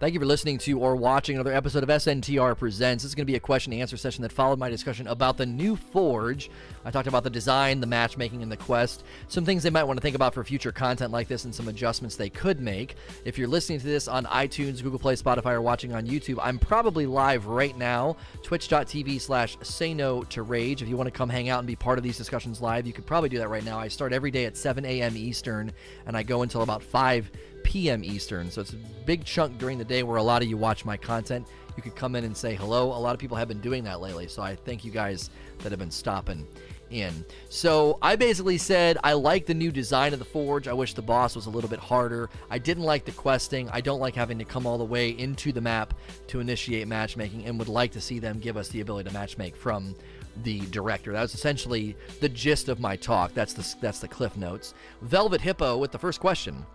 Thank you for listening to or watching another episode of SNTR Presents. This is going to be a question and answer session that followed my discussion about the new Forge. I talked about the design, the matchmaking, and the quest, some things they might want to think about for future content like this, and some adjustments they could make. If you're listening to this on iTunes, Google Play, Spotify, or watching on YouTube, I'm probably live right now, twitch.tv slash say no to rage. If you want to come hang out and be part of these discussions live, you could probably do that right now. I start every day at 7 a.m. Eastern, and I go until about 5 p.m. Eastern. So it's a big chunk during the day where a lot of you watch my content. You could come in and say hello. A lot of people have been doing that lately. So I thank you guys that have been stopping in. So I basically said I like the new design of the Forge. I wish the boss was a little bit harder. I didn't like the questing. I don't like having to come all the way into the map to initiate matchmaking and would like to see them give us the ability to matchmake from the director. That was essentially the gist of my talk. That's the that's the cliff notes. Velvet Hippo with the first question.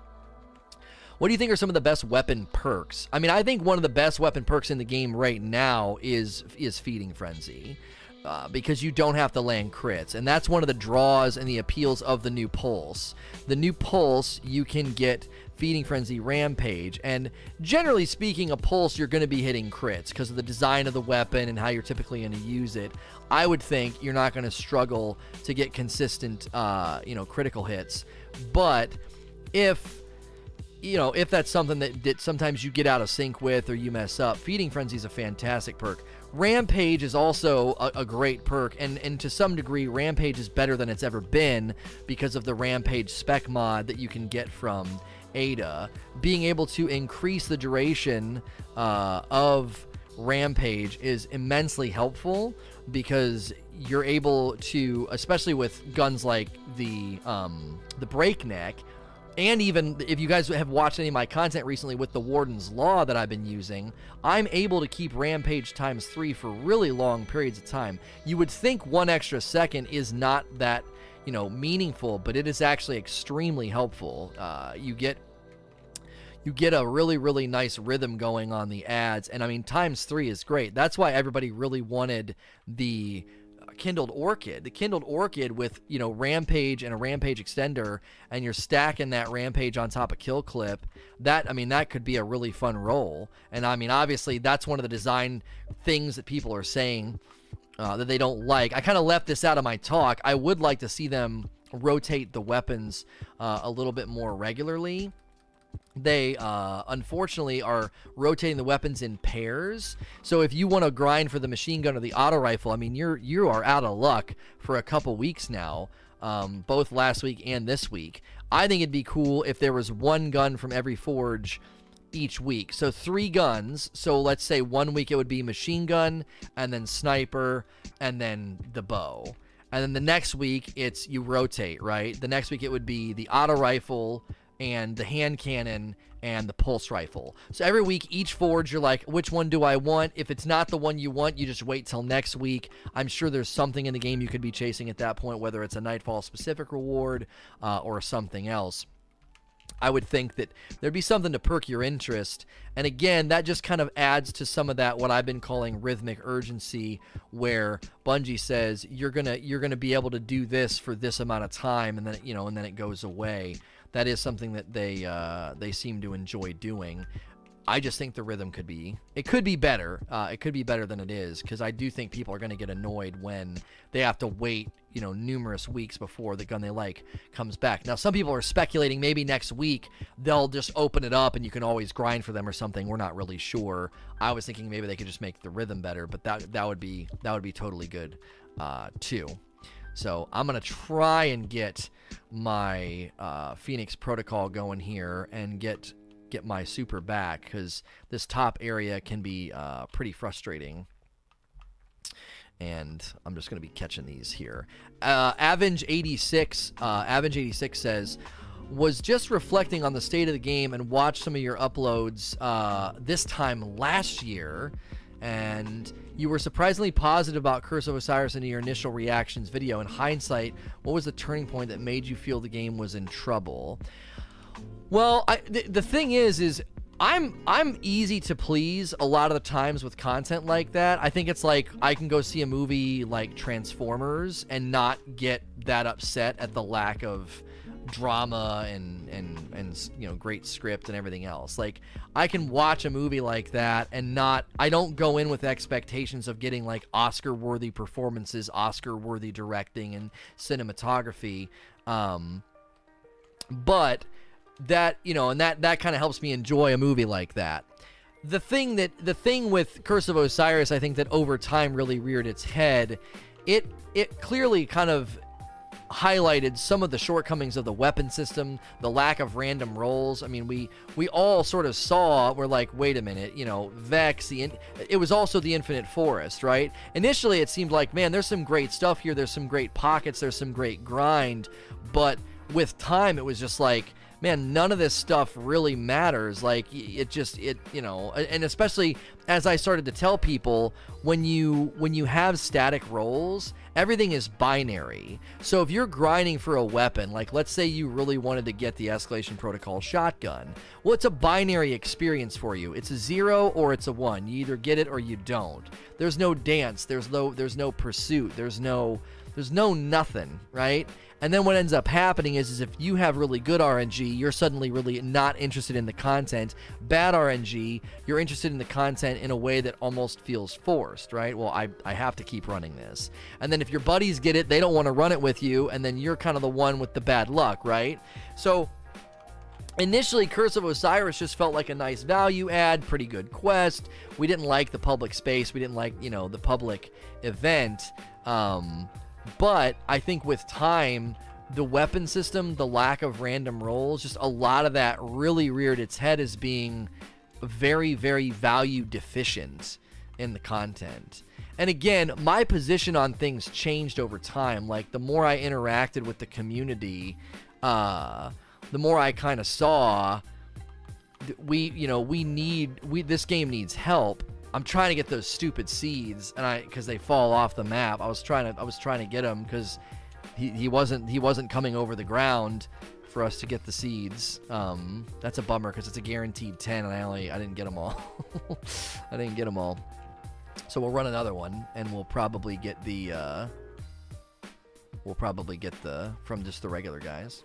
What do you think are some of the best weapon perks? I mean, I think one of the best weapon perks in the game right now is is feeding frenzy. Uh, because you don't have to land crits. And that's one of the draws and the appeals of the new Pulse. The new Pulse, you can get Feeding Frenzy Rampage. And generally speaking, a Pulse, you're going to be hitting crits because of the design of the weapon and how you're typically going to use it. I would think you're not going to struggle to get consistent, uh, you know, critical hits. But if you know, if that's something that, that sometimes you get out of sync with or you mess up, Feeding Frenzy is a fantastic perk. Rampage is also a, a, great perk, and, and to some degree, Rampage is better than it's ever been because of the Rampage spec mod that you can get from Ada. Being able to increase the duration uh, of Rampage is immensely helpful because you're able to, especially with guns like the um, the Breakneck, and even if you guys have watched any of my content recently with the Warden's Law that I've been using, I'm able to keep Rampage times three for really long periods of time. You would think one extra second is not that, you know, meaningful, but it is actually extremely helpful. Uh, you get you get a really really nice rhythm going on the ads and i mean times three is great that's why everybody really wanted the kindled orchid the kindled orchid with you know rampage and a rampage extender and you're stacking that rampage on top of kill clip that i mean that could be a really fun roll and i mean obviously that's one of the design things that people are saying uh, that they don't like. I kind of left this out of my talk. I would like to see them rotate the weapons uh, a little bit more regularly they uh, unfortunately are rotating the weapons in pairs. So if you want to grind for the machine gun or the auto rifle, I mean you're you are out of luck for a couple weeks now, um, both last week and this week. I think it'd be cool if there was one gun from every forge each week. So three guns. So let's say one week it would be machine gun and then sniper and then the bow. And then the next week it's you rotate, right? The next week it would be the auto rifle and the hand cannon and the pulse rifle. So every week, each forge, you're like, which one do I want? If it's not the one you want, you just wait till next week. I'm sure there's something in the game you could be chasing at that point, whether it's a Nightfall specific reward uh, or something else. I would think that there'd be something to perk your interest. And again, that just kind of adds to some of that what I've been calling rhythmic urgency where Bungie says you're going to you're going to be able to do this for this amount of time and then you know and then it goes away that is something that they uh, they seem to enjoy doing. I just think the rhythm could be it could be better. Uh, it could be better than it is because I do think people are going to get annoyed when they have to wait, you know, numerous weeks before the gun they like comes back. Now, some people are speculating maybe next week they'll just open it up and you can always grind for them or something. We're not really sure. I was thinking maybe they could just make the rhythm better, but that that would be that would be totally good uh, too. So I'm gonna try and get my uh, Phoenix protocol going here and get get my super back because this top area can be uh, pretty frustrating. And I'm just going to be catching these here. Uh, Avenge86, uh, Avenge86 says, was just reflecting on the state of the game and watched some of your uploads uh, this time last year and you were surprisingly positive about Curse of Osiris in your initial reactions video. In hindsight, what was the turning point that made you feel the game was in trouble? Well, I, th- the thing is, is I'm I'm easy to please a lot of the times with content like that. I think it's like I can go see a movie like Transformers and not get that upset at the lack of drama and and and you know great script and everything else. Like I can watch a movie like that and not I don't go in with expectations of getting like Oscar worthy performances, Oscar worthy directing and cinematography. Um but that, you know, and that that kind of helps me enjoy a movie like that the thing that the thing with Curse of Osiris, I think that over time really reared its head. It it clearly kind of highlighted some of the shortcomings of the weapon system, the lack of random rolls. I mean, we we all sort of saw we're like, wait a minute, you know, Vex. The it was also the Infinite Forest, right? Initially, it seemed like, man, there's some great stuff here. There's some great pockets. There's some great grind, but with time, it was just like man, none of this stuff really matters. Like it just it you know, and especially as I started to tell people when you when you have static rolls, everything is binary. So if you're grinding for a weapon, like let's say you really wanted to get the escalation protocol shotgun, well it's a binary experience for you. It's a 0 or it's a 1. You either get it or you don't. There's no dance, there's no there's no pursuit, there's no there's no nothing, right? And then what ends up happening is, is if you have really good RNG, you're suddenly really not interested in the content. Bad RNG, you're interested in the content in a way that almost feels forced, right? Well, I, I have to keep running this. And then if your buddies get it, they don't want to run it with you, and then you're kind of the one with the bad luck, right? So Initially, Curse of Osiris just felt like a nice value add, pretty good quest. We didn't like the public space. We didn't like, you know, the public event. Um, but I think with time, the weapon system, the lack of random rolls, just a lot of that really reared its head as being very, very value deficient in the content. And again, my position on things changed over time. Like the more I interacted with the community, uh, the more I kind of saw we, you know, we need we this game needs help I'm trying to get those stupid seeds, and I because they fall off the map. I was trying to I was trying to get them because he, he wasn't he wasn't coming over the ground for us to get the seeds. Um, that's a bummer because it's a guaranteed 10, and I only I didn't get them all. I didn't get them all. So we'll run another one, and we'll probably get the uh, we'll probably get the from just the regular guys.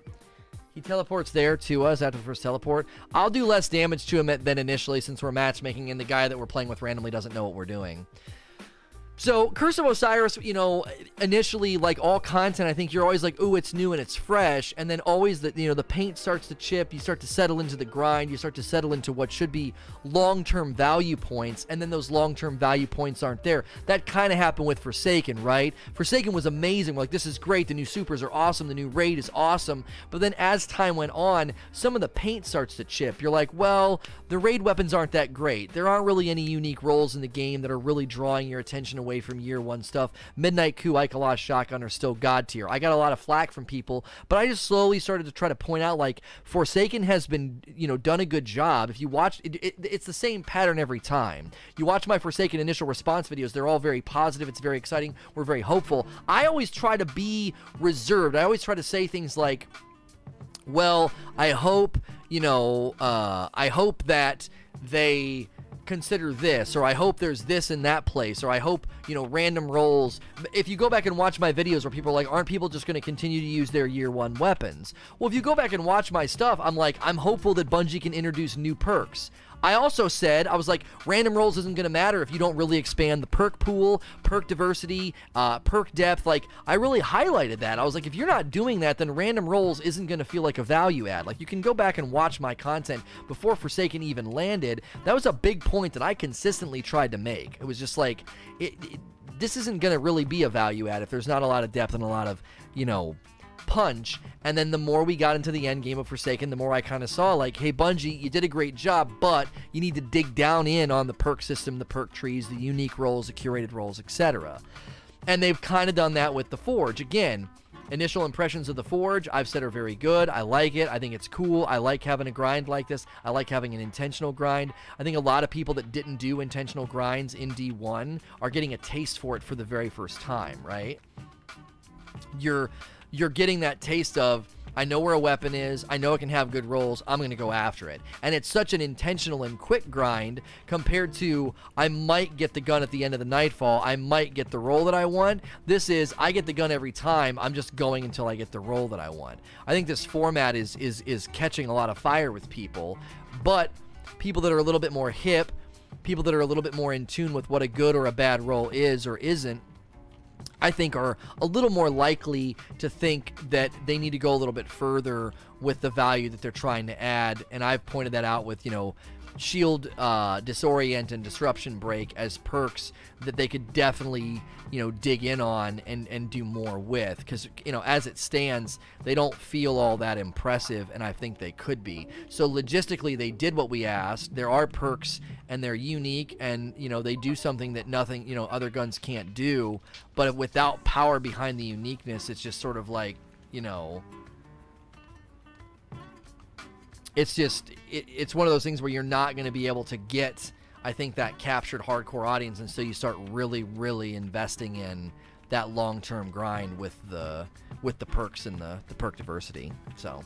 He teleports there to us after the first teleport. I'll do less damage to him than initially since we're matchmaking and the guy that we're playing with randomly doesn't know what we're doing. So, Curse of Osiris, you know, initially, like all content, I think you're always like, "Ooh, it's new and it's fresh," and then always the you know the paint starts to chip. You start to settle into the grind. You start to settle into what should be long-term value points, and then those long-term value points aren't there. That kind of happened with Forsaken, right? Forsaken was amazing. We're like, this is great. The new supers are awesome. The new raid is awesome. But then as time went on, some of the paint starts to chip. You're like, well, the raid weapons aren't that great. There aren't really any unique roles in the game that are really drawing your attention away away from year one stuff. Midnight Coup, Ikelos Shotgun are still god tier. I got a lot of flack from people, but I just slowly started to try to point out like Forsaken has been, you know, done a good job. If you watch, it, it, it's the same pattern every time. You watch my Forsaken initial response videos; they're all very positive. It's very exciting. We're very hopeful. I always try to be reserved. I always try to say things like, "Well, I hope." You know, uh, I hope that they consider this or I hope there's this in that place or I hope, you know, random rolls. If you go back and watch my videos where people are like, aren't people just going to continue to use their year one weapons? Well, if you go back and watch my stuff, I'm like, I'm hopeful that Bungie can introduce new perks. I also said, I was like, random rolls isn't going to matter if you don't really expand the perk pool, perk diversity, uh, perk depth. Like, I really highlighted that. I was like, if you're not doing that, then random rolls isn't going to feel like a value add. Like, you can go back and watch my content before Forsaken even landed. That was a big point that I consistently tried to make. It was just like, it, it, this isn't going to really be a value add if there's not a lot of depth and a lot of, you know, punch. And then the more we got into the end game of Forsaken, the more I kind of saw like, hey, Bungie, you did a great job, but you need to dig down in on the perk system, the perk trees, the unique roles, the curated roles, etc. And they've kind of done that with the Forge. Again, initial impressions of the Forge, I've said are very good. I like it. I think it's cool. I like having a grind like this. I like having an intentional grind. I think a lot of people that didn't do intentional grinds in D1 are getting a taste for it for the very first time, right? You're you're getting that taste of I know where a weapon is. I know it can have good rolls. I'm going to go after it. And it's such an intentional and quick grind compared to I might get the gun at the end of the nightfall. I might get the roll that I want. This is I get the gun every time. I'm just going until I get the roll that I want. I think this format is is is catching a lot of fire with people, but people that are a little bit more hip, people that are a little bit more in tune with what a good or a bad roll is or isn't I think are a little more likely to think that they need to go a little bit further with the value that they're trying to add. And I've pointed that out with, you know, shield uh, disorient and disruption break as perks that they could definitely you know dig in on and and do more with. Because you know as it stands they don't feel all that impressive and i think they could be. So logistically they did what we asked. There are perks and they're unique and you know they do something that nothing you know other guns can't do. But without power behind the uniqueness it's just sort of like you know it's just it, it's one of those things where you're not going to be able to get I think that captured hardcore audience until you start really really investing in that long-term grind with the with the perks and the the perk diversity. So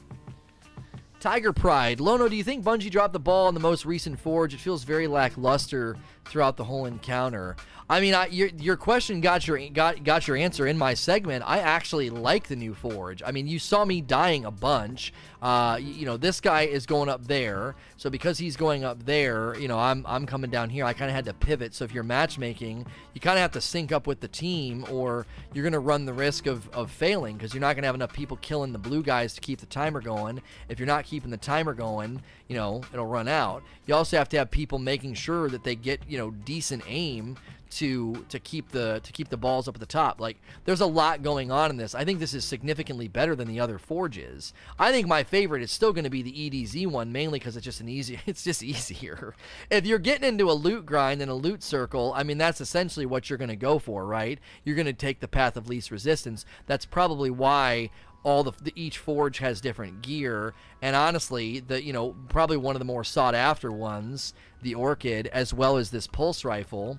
Tiger Pride. Lono, do you think Bungie dropped the ball in the most recent Forge? It feels very lackluster throughout the whole encounter. I mean, I, your your question got your got got your answer in my segment. I actually like the new Forge. I mean, you saw me dying a bunch. Uh, you, you know, this guy is going up there, so because he's going up there, you know, I'm I'm coming down here. I kind of had to pivot. So if you're matchmaking, you kind of have to sync up with the team, or you're gonna run the risk of of failing because you're not gonna have enough people killing the blue guys to keep the timer going. If you're not keeping the timer going, you know, it'll run out. You also have to have people making sure that they get you know decent aim to to keep the to keep the balls up at the top. Like there's a lot going on in this. I think this is significantly better than the other forges. I think my favorite is still going to be the EDZ one mainly cuz it's just an easy it's just easier. If you're getting into a loot grind and a loot circle, I mean that's essentially what you're going to go for, right? You're going to take the path of least resistance. That's probably why all the, the, each forge has different gear and honestly the you know probably one of the more sought after ones the orchid as well as this pulse rifle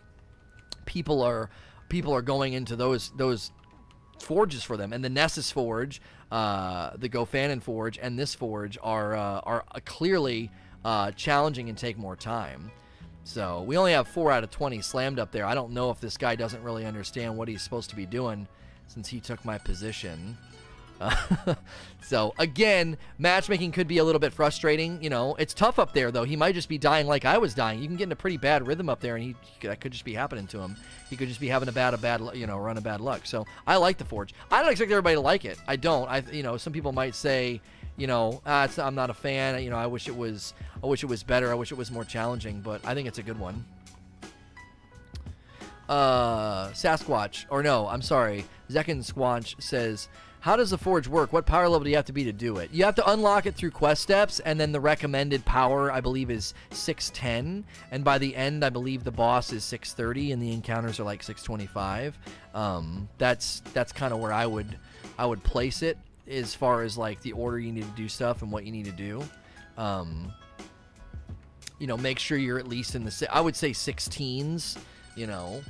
people are people are going into those those forges for them. And the Nessus Forge, uh, the Gofanon Forge, and this forge are uh, are clearly uh, challenging and take more time. So we only have four out of twenty slammed up there. I don't know if this guy doesn't really understand what he's supposed to be doing since he took my position. so again, matchmaking could be a little bit frustrating. You know, it's tough up there though. He might just be dying like I was dying. You can get in a pretty bad rhythm up there, and he, he that could just be happening to him. He could just be having a bad, a bad, you know, run of bad luck. So I like the Forge. I don't expect everybody to like it. I don't. I, you know, some people might say, you know, ah, I'm not a fan. You know, I wish it was, I wish it was better. I wish it was more challenging. But I think it's a good one. Uh, Sasquatch, or no, I'm sorry, Zekin Squanch says how does the forge work? What power level do you have to be to do it? You have to unlock it through quest steps, and then the recommended power, I believe, is 610. And by the end, I believe the boss is 630, and the encounters are like 625. Um, that's that's kind of where I would I would place it as far as like the order you need to do stuff and what you need to do. Um, you know, make sure you're at least in the I would say 16s. You know,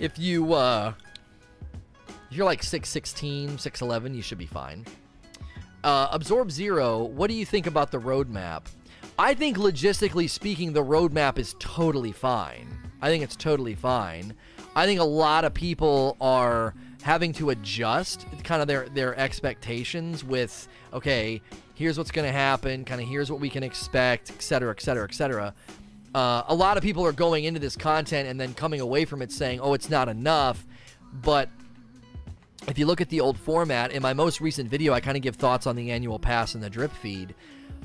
if you uh, if you're like 6'16, 6'11, you should be fine. Uh, Absorb Zero, what do you think about the roadmap? I think logistically speaking, the roadmap is totally fine. I think it's totally fine. I think a lot of people are having to adjust kind of their their expectations with okay, here's what's going to happen, kind of here's what we can expect, etc., etc., etc. a lot of people are going into this content and then coming away from it saying, "Oh, it's not enough," but if you look at the old format, in my most recent video, I kind of give thoughts on the annual pass and the drip feed.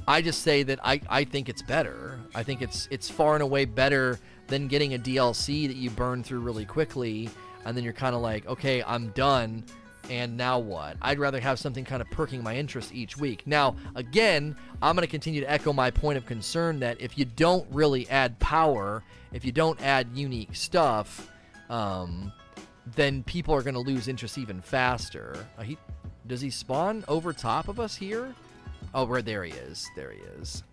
I just say that I, I think it's better. I think it's it's far and away better than getting a DLC that you burn through really quickly, and then you're kind of like, okay, I'm done, and now what? I'd rather have something kind of perking my interest each week. Now, again, I'm going to continue to echo my point of concern that if you don't really add power, if you don't add unique stuff, um, then people are going to lose interest even faster. Uh, he, does he spawn over top of us here? Oh, right there he is. There he is.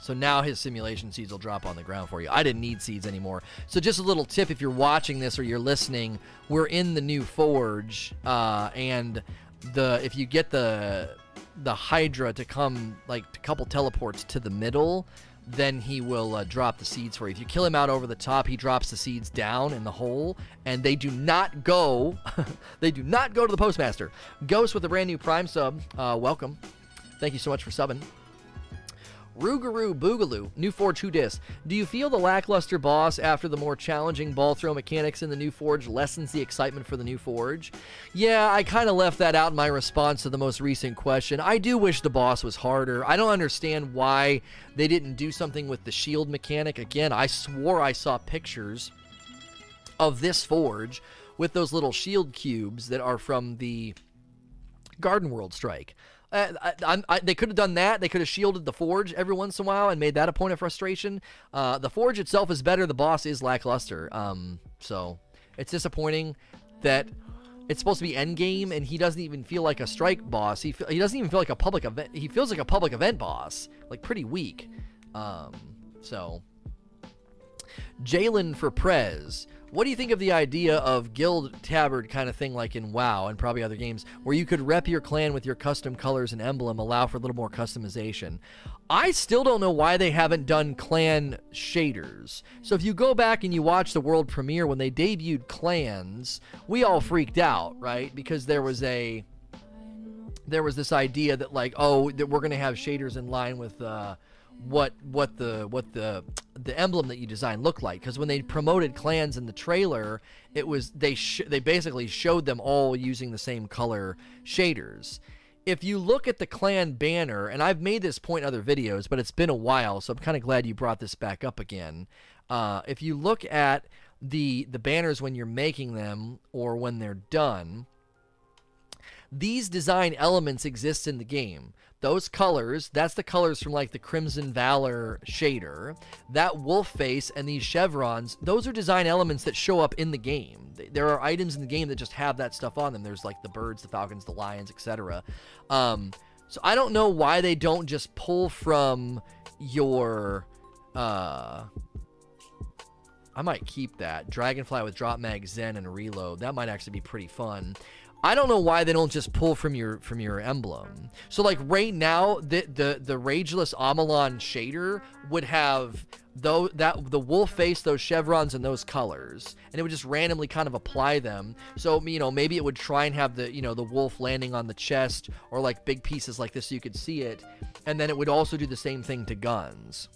So now his simulation seeds will drop on the ground for you. I didn't need seeds anymore. So just a little tip if you're watching this or you're listening, we're in the new forge, uh, and the if you get the the Hydra to come like a couple teleports to the middle, then he will uh, drop the seeds for you. If you kill him out over the top, he drops the seeds down in the hole, and they do not go. they do not go to the postmaster. Ghost with a brand new Prime sub. Uh, welcome. Thank you so much for subbing. Rougarou Boogaloo, New Forge Who Dis. Do you feel the lackluster boss after the more challenging ball throw mechanics in the New Forge lessens the excitement for the New Forge? Yeah, I kind of left that out in my response to the most recent question. I do wish the boss was harder. I don't understand why they didn't do something with the shield mechanic. Again, I swore I saw pictures of this forge with those little shield cubes that are from the Garden World Strike. Uh, I, I, they could have done that. They could have shielded the Forge every once in a while and made that a point of frustration. Uh, the Forge itself is better. The boss is lackluster. Um, so it's disappointing that it's supposed to be endgame and he doesn't even feel like a strike boss. He he doesn't even feel like a public event. He feels like a public event boss, like pretty weak. Um, so Jalen for Prez. What do you think of the idea of guild tabard kind of thing like in WoW and probably other games where you could rep your clan with your custom colors and emblem, allow for a little more customization? I still don't know why they haven't done clan shaders. So if you go back and you watch the world premiere when they debuted clans, we all freaked out, right? Because there was a there was this idea that like, oh, that we're going to have shaders in line with uh what what the what the the emblem that you design looked like. Because when they promoted clans in the trailer it was they sh- they basically showed them all using the same color shaders. If you look at the clan banner and i've made this point in other videos but it's been a while so i'm kind of glad you brought this back up again. Uh, if you look at the the banners when you're making them or when they're done these design elements exist in the game those colors, that's the colors from like the Crimson Valor shader. That wolf face and these chevrons, those are design elements that show up in the game. There are items in the game that just have that stuff on them. There's like the birds, the falcons, the lions, etc. Um, so I don't know why they don't just pull from your. Uh, I might keep that Dragonfly with drop mag, Zen, and reload. That might actually be pretty fun. I don't know why they don't just pull from your from your emblem. So like right now, the the the Rageless Amalon shader would have though that the wolf face, those chevrons, and those colors, and it would just randomly kind of apply them. So you know maybe it would try and have the you know the wolf landing on the chest or like big pieces like this so you could see it, and then it would also do the same thing to guns.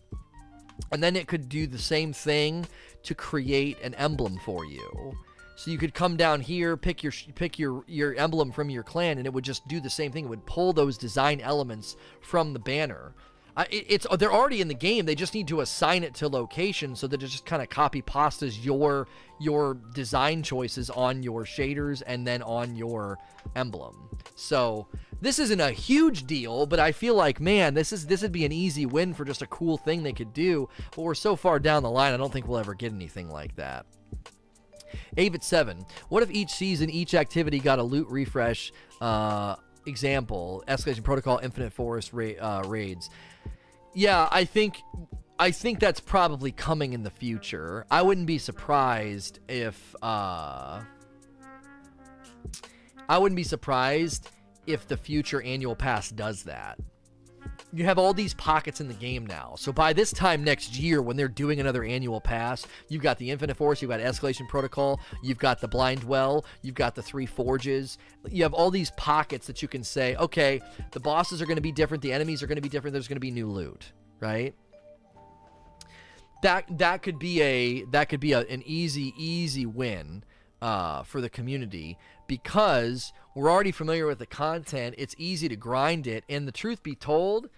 And then it could do the same thing to create an emblem for you. So you could come down here, pick your pick your your emblem from your clan, and it would just do the same thing. It would pull those design elements from the banner. Uh, it, it's they're already in the game. They just need to assign it to location so that it just kind of copy pastas your your design choices on your shaders and then on your emblem. So this isn't a huge deal, but I feel like man, this is this would be an easy win for just a cool thing they could do. But we're so far down the line, I don't think we'll ever get anything like that. Avid 7. What if each season, each activity got a loot refresh? Uh, example, Escalation Protocol, Infinite Forest ra- uh, raids. Yeah, I think I think that's probably coming in the future. I wouldn't be surprised if uh, I wouldn't be surprised if the future annual pass does that you have all these pockets in the game now. So by this time next year, when they're doing another annual pass, you've got the Infinite Forest, you've got Escalation Protocol, you've got the Blind Well, you've got the Three Forges. You have all these pockets that you can say, okay, the bosses are going to be different, the enemies are going to be different, there's going to be new loot, right? That that could be a that could be a, an easy easy win uh, for the community because we're already familiar with the content. It's easy to grind it, and the truth be told,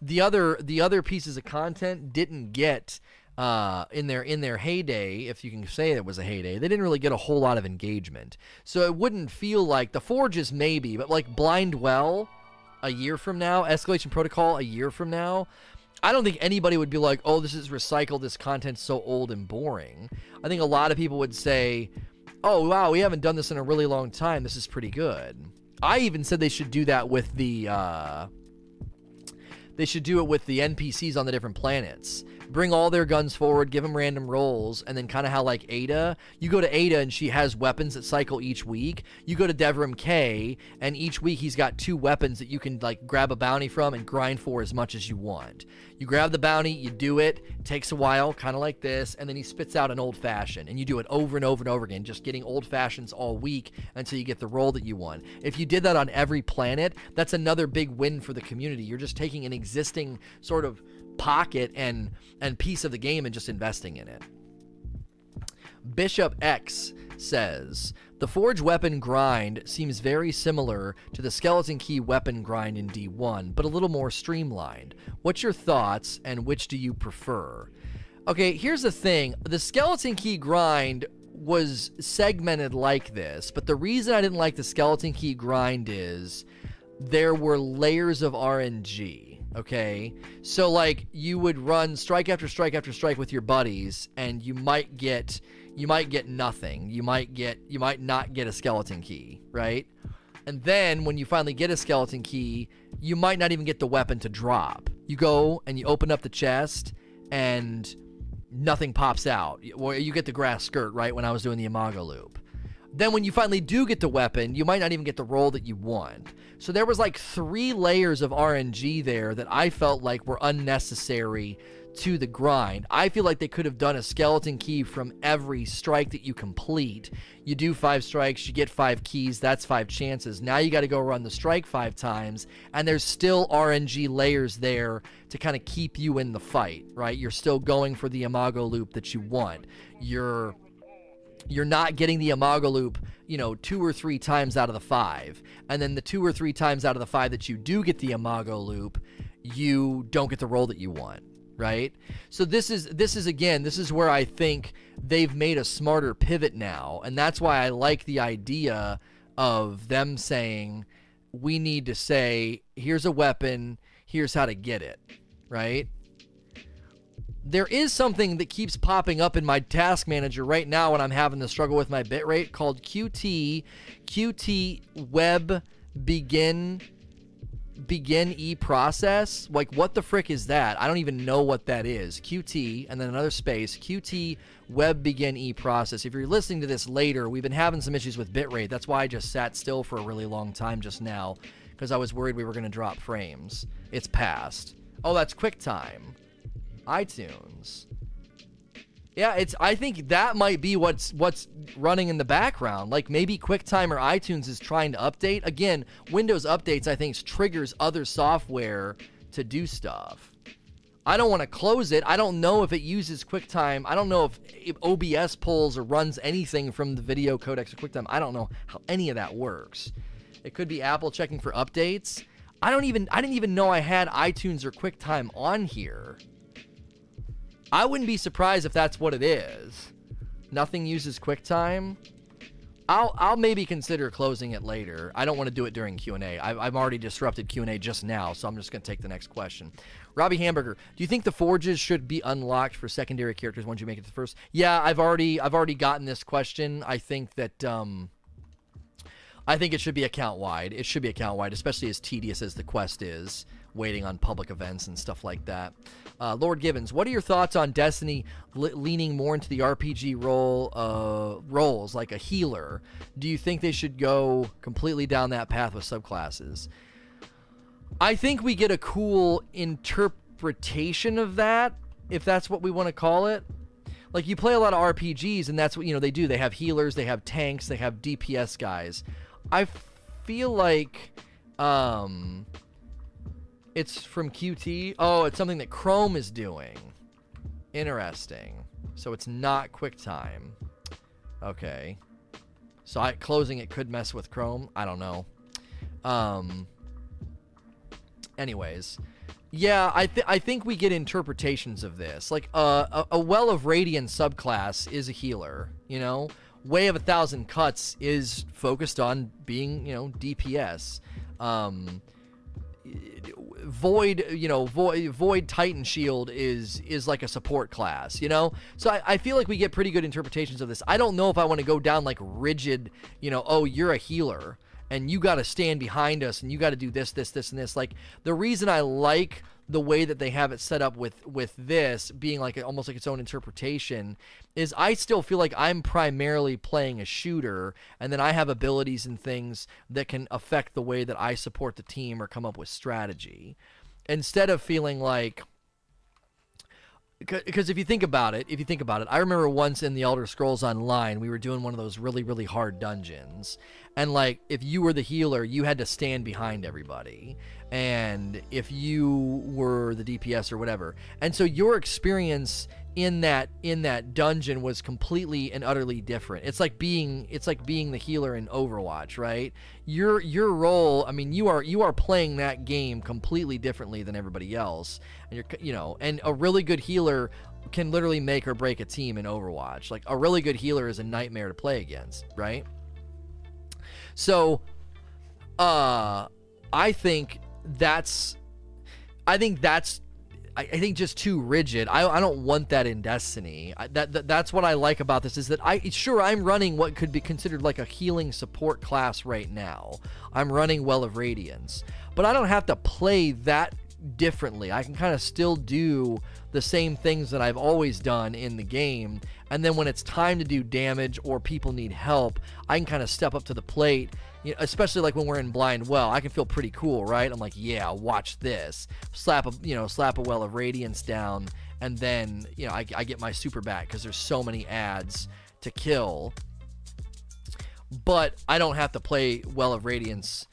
the other the other pieces of content didn't get uh, in their in their heyday, if you can say it was a heyday, they didn't really get a whole lot of engagement. So it wouldn't feel like the Forges maybe, but like Blind Well, a year from now, Escalation Protocol a year from now, I don't think anybody would be like, "Oh, this is recycled. This content's so old and boring." I think a lot of people would say, "Oh, wow, we haven't done this in a really long time. This is pretty good." I even said they should do that with the uh, They should do it with the NPCs on the different planets. Bring all their guns forward, give them random rolls, and then kind of how like Ada, you go to Ada and she has weapons that cycle each week. You go to Devrim Kay, and each week he's got two weapons that you can like grab a bounty from and grind for as much as you want. You grab the bounty, you do it, takes a while, kind of like this, and then he spits out an old fashioned, and you do it over and over and over again, just getting old fashions all week until you get the roll that you want. If you did that on every planet, that's another big win for the community. You're just taking an existing sort of pocket and and piece of the game and just investing in it. Bishop X says the forge weapon grind seems very similar to the skeleton key weapon grind in D1, but a little more streamlined. What's your thoughts and which do you prefer? Okay, here's the thing. The skeleton key grind was segmented like this, but the reason I didn't like the skeleton key grind is there were layers of RNG. Okay, so like you would run strike after strike after strike with your buddies, and you might get you might get nothing. You might get you might not get a skeleton key, right? And then when you finally get a skeleton key, you might not even get the weapon to drop. You go and you open up the chest, and nothing pops out. Or you get the grass skirt, right? When I was doing the Imago loop. Then when you finally do get the weapon, you might not even get the roll that you want. So there was like three layers of RNG there that I felt like were unnecessary to the grind. I feel like they could have done a skeleton key from every strike that you complete. You do five strikes, you get five keys, that's five chances. Now you got to go run the strike five times, and there's still RNG layers there to kind of keep you in the fight, right? You're still going for the Imago loop that you want. You're you're not getting the Imago loop, you know, two or three times out of the five. And then the two or three times out of the five that you do get the Imago loop, you don't get the role that you want, right? So this is this is again, this is where I think they've made a smarter pivot now. And that's why I like the idea of them saying we need to say here's a weapon, here's how to get it, right? There is something that keeps popping up in my task manager right now when I'm having the struggle with my bitrate called QT QT web begin begin e process like what the frick is that? I don't even know what that is. Qt and then another space qt web begin e process if you're listening to this later we've been having some issues with bitrate. That's why i just sat still for a really long time just now because i was worried we were going to drop frames. It's past. Oh that's quicktime iTunes. Yeah, it's. I think that might be what's what's running in the background. Like maybe QuickTime or iTunes is trying to update. Again, Windows updates I think triggers other software to do stuff. I don't want to close it. I don't know if it uses QuickTime. I don't know if, if OBS pulls or runs anything from the video codecs or QuickTime. I don't know how any of that works. It could be Apple checking for updates. I don't even. I didn't even know I had iTunes or QuickTime on here. I wouldn't be surprised if that's what it is. Nothing uses QuickTime. I'll I'll maybe consider closing it later. I don't want to do it during Q and A. I've I've already disrupted Q and A just now, so I'm just gonna take the next question. Robbie Hamburger, do you think the forges should be unlocked for secondary characters once you make it to the first? Yeah, I've already I've already gotten this question. I think that um, I think it should be account wide. It should be account wide, especially as tedious as the quest is waiting on public events and stuff like that. Uh, Lord Gibbons, what are your thoughts on Destiny le- leaning more into the RPG role uh, roles, like a healer? Do you think they should go completely down that path with subclasses? I think we get a cool interpretation of that, if that's what we want to call it. Like you play a lot of RPGs, and that's what you know they do. They have healers, they have tanks, they have DPS guys. I feel like um, it's from QT. Oh, it's something that Chrome is doing. Interesting. So it's not QuickTime. Okay. So I, closing it could mess with Chrome. I don't know. Um. Anyways, yeah, I th- I think we get interpretations of this. Like uh, a a well of Radiant subclass is a healer. You know, Way of a Thousand Cuts is focused on being you know DPS. Um, void you know void void titan shield is is like a support class you know? So I, I feel like we get pretty good interpretations of this. I don't know if i want to go down like rigid you know oh you're a healer and you got to stand behind us and you got to do this this this and this. Like the reason i like the way that they have it set up with with this being like almost like its own interpretation is I still feel like I'm primarily playing a shooter and then I have abilities and things that can affect the way that I support the team or come up with strategy. Instead of feeling like because if you think about it, if you think about it, I remember once in the Elder Scrolls Online, we were doing one of those really, really hard dungeons, and like if you were the healer, you had to stand behind everybody, and if you were the DPS or whatever, and so your experience in that in that dungeon was completely and utterly different. It's like being it's like being the healer in Overwatch, right? Your your role, I mean, you are you are playing that game completely differently than everybody else. And you're you know, and a really good healer can literally make or break a team in Overwatch. Like a really good healer is a nightmare to play against, right? So uh I think that's I think that's I, think just too rigid. I, I don't want that in Destiny. I, that, that that's what I like about this is that I sure I'm running what could be considered like a healing support class right now. I'm running Well of Radiance, but I don't have to play that differently. I can kind of still do the same things that I've always done in the game. And then when it's time to do damage or people need help, I can kind of step up to the plate you know, especially like when we're in blind well, I can feel pretty cool, right? I'm like, yeah, watch this. Slap a you know slap a well of radiance down, and then you know I, I get my super back because there's so many ads to kill. But I don't have to play well of radiance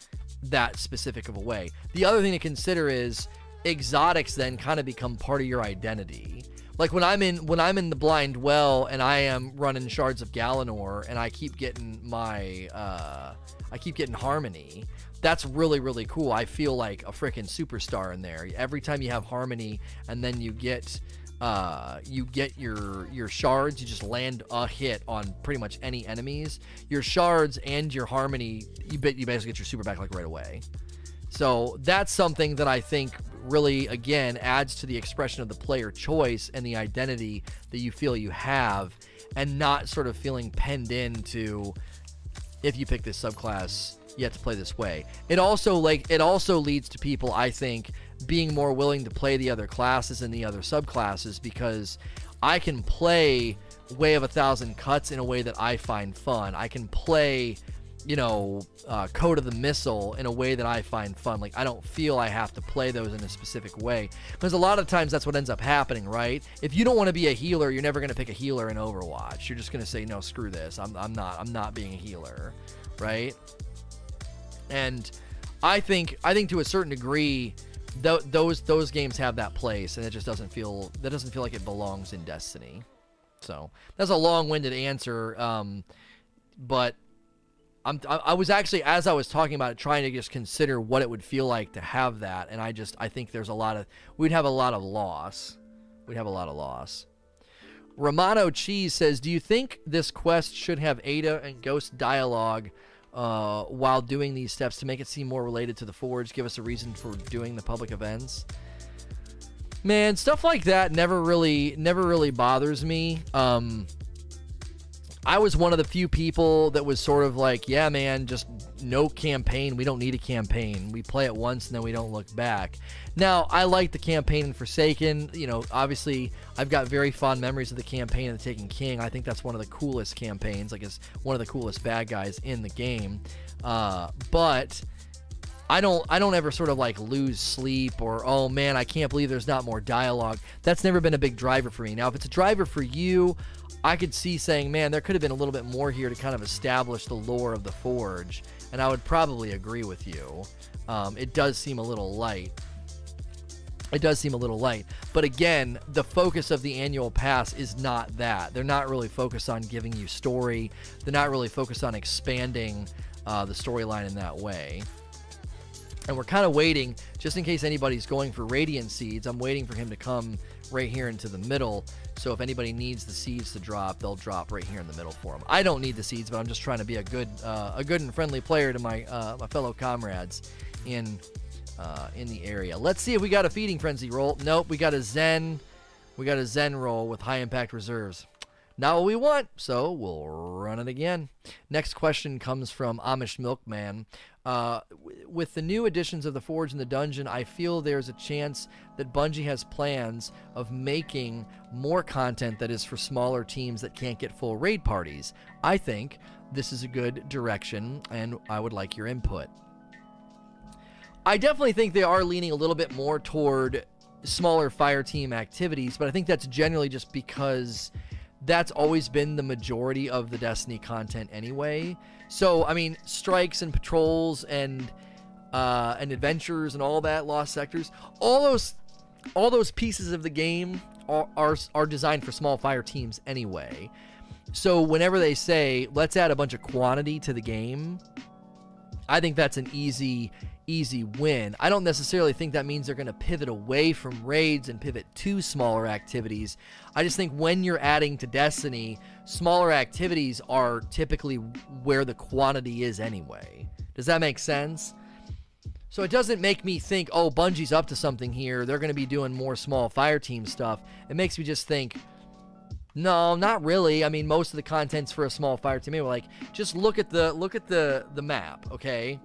that specific of a way. The other thing to consider is exotics then kind of become part of your identity. Like when I'm in when I'm in the blind well and I am running shards of Galanor and I keep getting my uh I keep getting harmony. That's really really cool. I feel like a freaking superstar in there. Every time you have harmony and then you get uh, you get your your shards. You just land a hit on pretty much any enemies. Your shards and your harmony, you bet you basically get your super back like right away. So that's something that I think really again adds to the expression of the player choice and the identity that you feel you have, and not sort of feeling penned into if you pick this subclass, you have to play this way. It also like it also leads to people, I think, being more willing to play the other classes and the other subclasses because I can play Way of a Thousand Cuts in a way that I find fun. I can play you know, uh, Code of the Missile in a way that I find fun. Like, I don't feel I have to play those in a specific way. Because a lot of times that's what ends up happening, right? If you don't want to be a healer, you're never going to pick a healer in Overwatch. You're just going to say, no, screw this. I'm, I'm not. I'm not being a healer, right? And I think, I think to a certain degree, th- those those games have that place, and it just doesn't feel that doesn't feel like it belongs in Destiny. So that's a long-winded answer, um, but I'm, I was actually as I was talking about it, trying to just consider what it would feel like to have that, and I just I think there's a lot of we'd have a lot of loss. We'd have a lot of loss. Romano Cheese says, "Do you think this quest should have Ada and Ghost dialogue uh, while doing these steps to make it seem more related to the Forge? Give us a reason for doing the public events." Man, stuff like that never really never really bothers me. Um, I was one of the few people that was sort of like, yeah, man, just no campaign. We don't need a campaign. We play it once and then we don't look back. Now, I like the campaign in Forsaken. You know, obviously, I've got very fond memories of the campaign of the Taken King. I think that's one of the coolest campaigns. Like, it's one of the coolest bad guys in the game. Uh, but I don't I don't ever sort of like lose sleep or oh man I can't believe there's not more dialogue. That's never been a big driver for me. Now if it's a driver for you, I could see saying, man, there could have been a little bit more here to kind of establish the lore of the Forge, and I would probably agree with you. Um, it does seem a little light. It does seem a little light. But again, the focus of the annual pass is not that. They're not really focused on giving you story, they're not really focused on expanding uh, the storyline in that way. And we're kind of waiting, just in case anybody's going for Radiant Seeds, I'm waiting for him to come right here into the middle. So if anybody needs the seeds to drop, they'll drop right here in the middle for them. I don't need the seeds, but I'm just trying to be a good, uh, a good and friendly player to my uh, my fellow comrades in uh, in the area. Let's see if we got a feeding frenzy roll. Nope, we got a Zen. We got a Zen roll with high impact reserves. Not what we want, so we'll run it again. Next question comes from Amish Milkman. Uh, with the new additions of the Forge and the Dungeon, I feel there's a chance that Bungie has plans of making more content that is for smaller teams that can't get full raid parties. I think this is a good direction, and I would like your input. I definitely think they are leaning a little bit more toward smaller fire team activities, but I think that's generally just because that's always been the majority of the Destiny content anyway. So, I mean, strikes and patrols and uh, and adventures and all that, lost sectors, all those all those pieces of the game are, are are designed for small fire teams anyway. So, whenever they say let's add a bunch of quantity to the game, I think that's an easy easy win. I don't necessarily think that means they're going to pivot away from raids and pivot to smaller activities. I just think when you're adding to Destiny, smaller activities are typically where the quantity is anyway. Does that make sense? So it doesn't make me think, oh, Bungie's up to something here. They're going to be doing more small fire team stuff. It makes me just think, no, not really. I mean, most of the content's for a small fire team. Anyway, like, just look at the look at the the map, okay?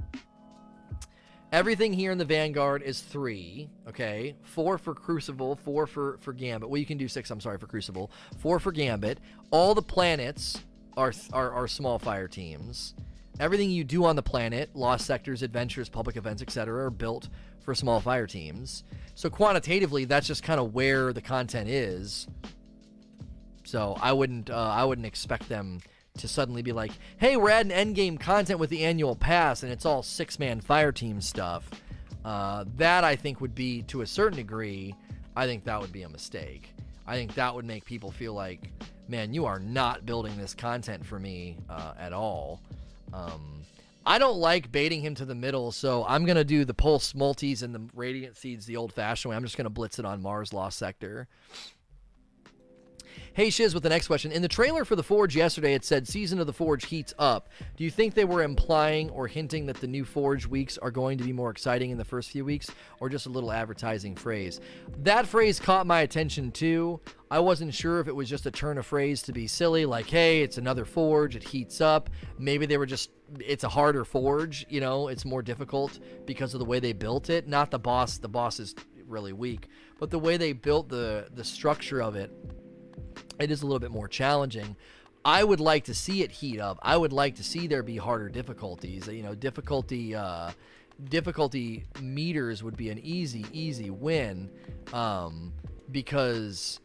Everything here in the Vanguard is three, okay? Four for Crucible, four for, for Gambit. Well, you can do six, I'm sorry, for Crucible. Four for Gambit. All the planets are, are, are small fire teams. Everything you do on the planet, lost sectors, adventures, public events, etc., are built for small fire teams. So quantitatively, that's just kind of where the content is. So I wouldn't uh, I wouldn't expect them to suddenly be like, hey, we're adding endgame content with the annual pass and it's all six man fire team stuff. Uh, that I think would be, to a certain degree, I think that would be a mistake. I think that would make people feel like, man, you are not building this content for me uh, at all. Um, I don't like baiting him to the middle, so I'm going to do the Pulse Multis and the Radiant Seeds the old fashioned way. I'm just going to blitz it on Mars Lost Sector. Hey Shiz with the next question. In the trailer for The Forge yesterday, it said Season of the Forge heats up. Do you think they were implying or hinting that the new Forge weeks are going to be more exciting in the first few weeks, or just a little advertising phrase? That phrase caught my attention too. I wasn't sure if it was just a turn of phrase to be silly, like, hey, it's another Forge, it heats up. Maybe they were just, it's a harder Forge, you know, it's more difficult because of the way they built it. Not the boss, the boss is really weak, but the way they built the the structure of it it is a little bit more challenging. I would like to see it heat up. I would like to see there be harder difficulties. You know, difficulty uh, difficulty meters would be an easy, easy win um, because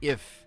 if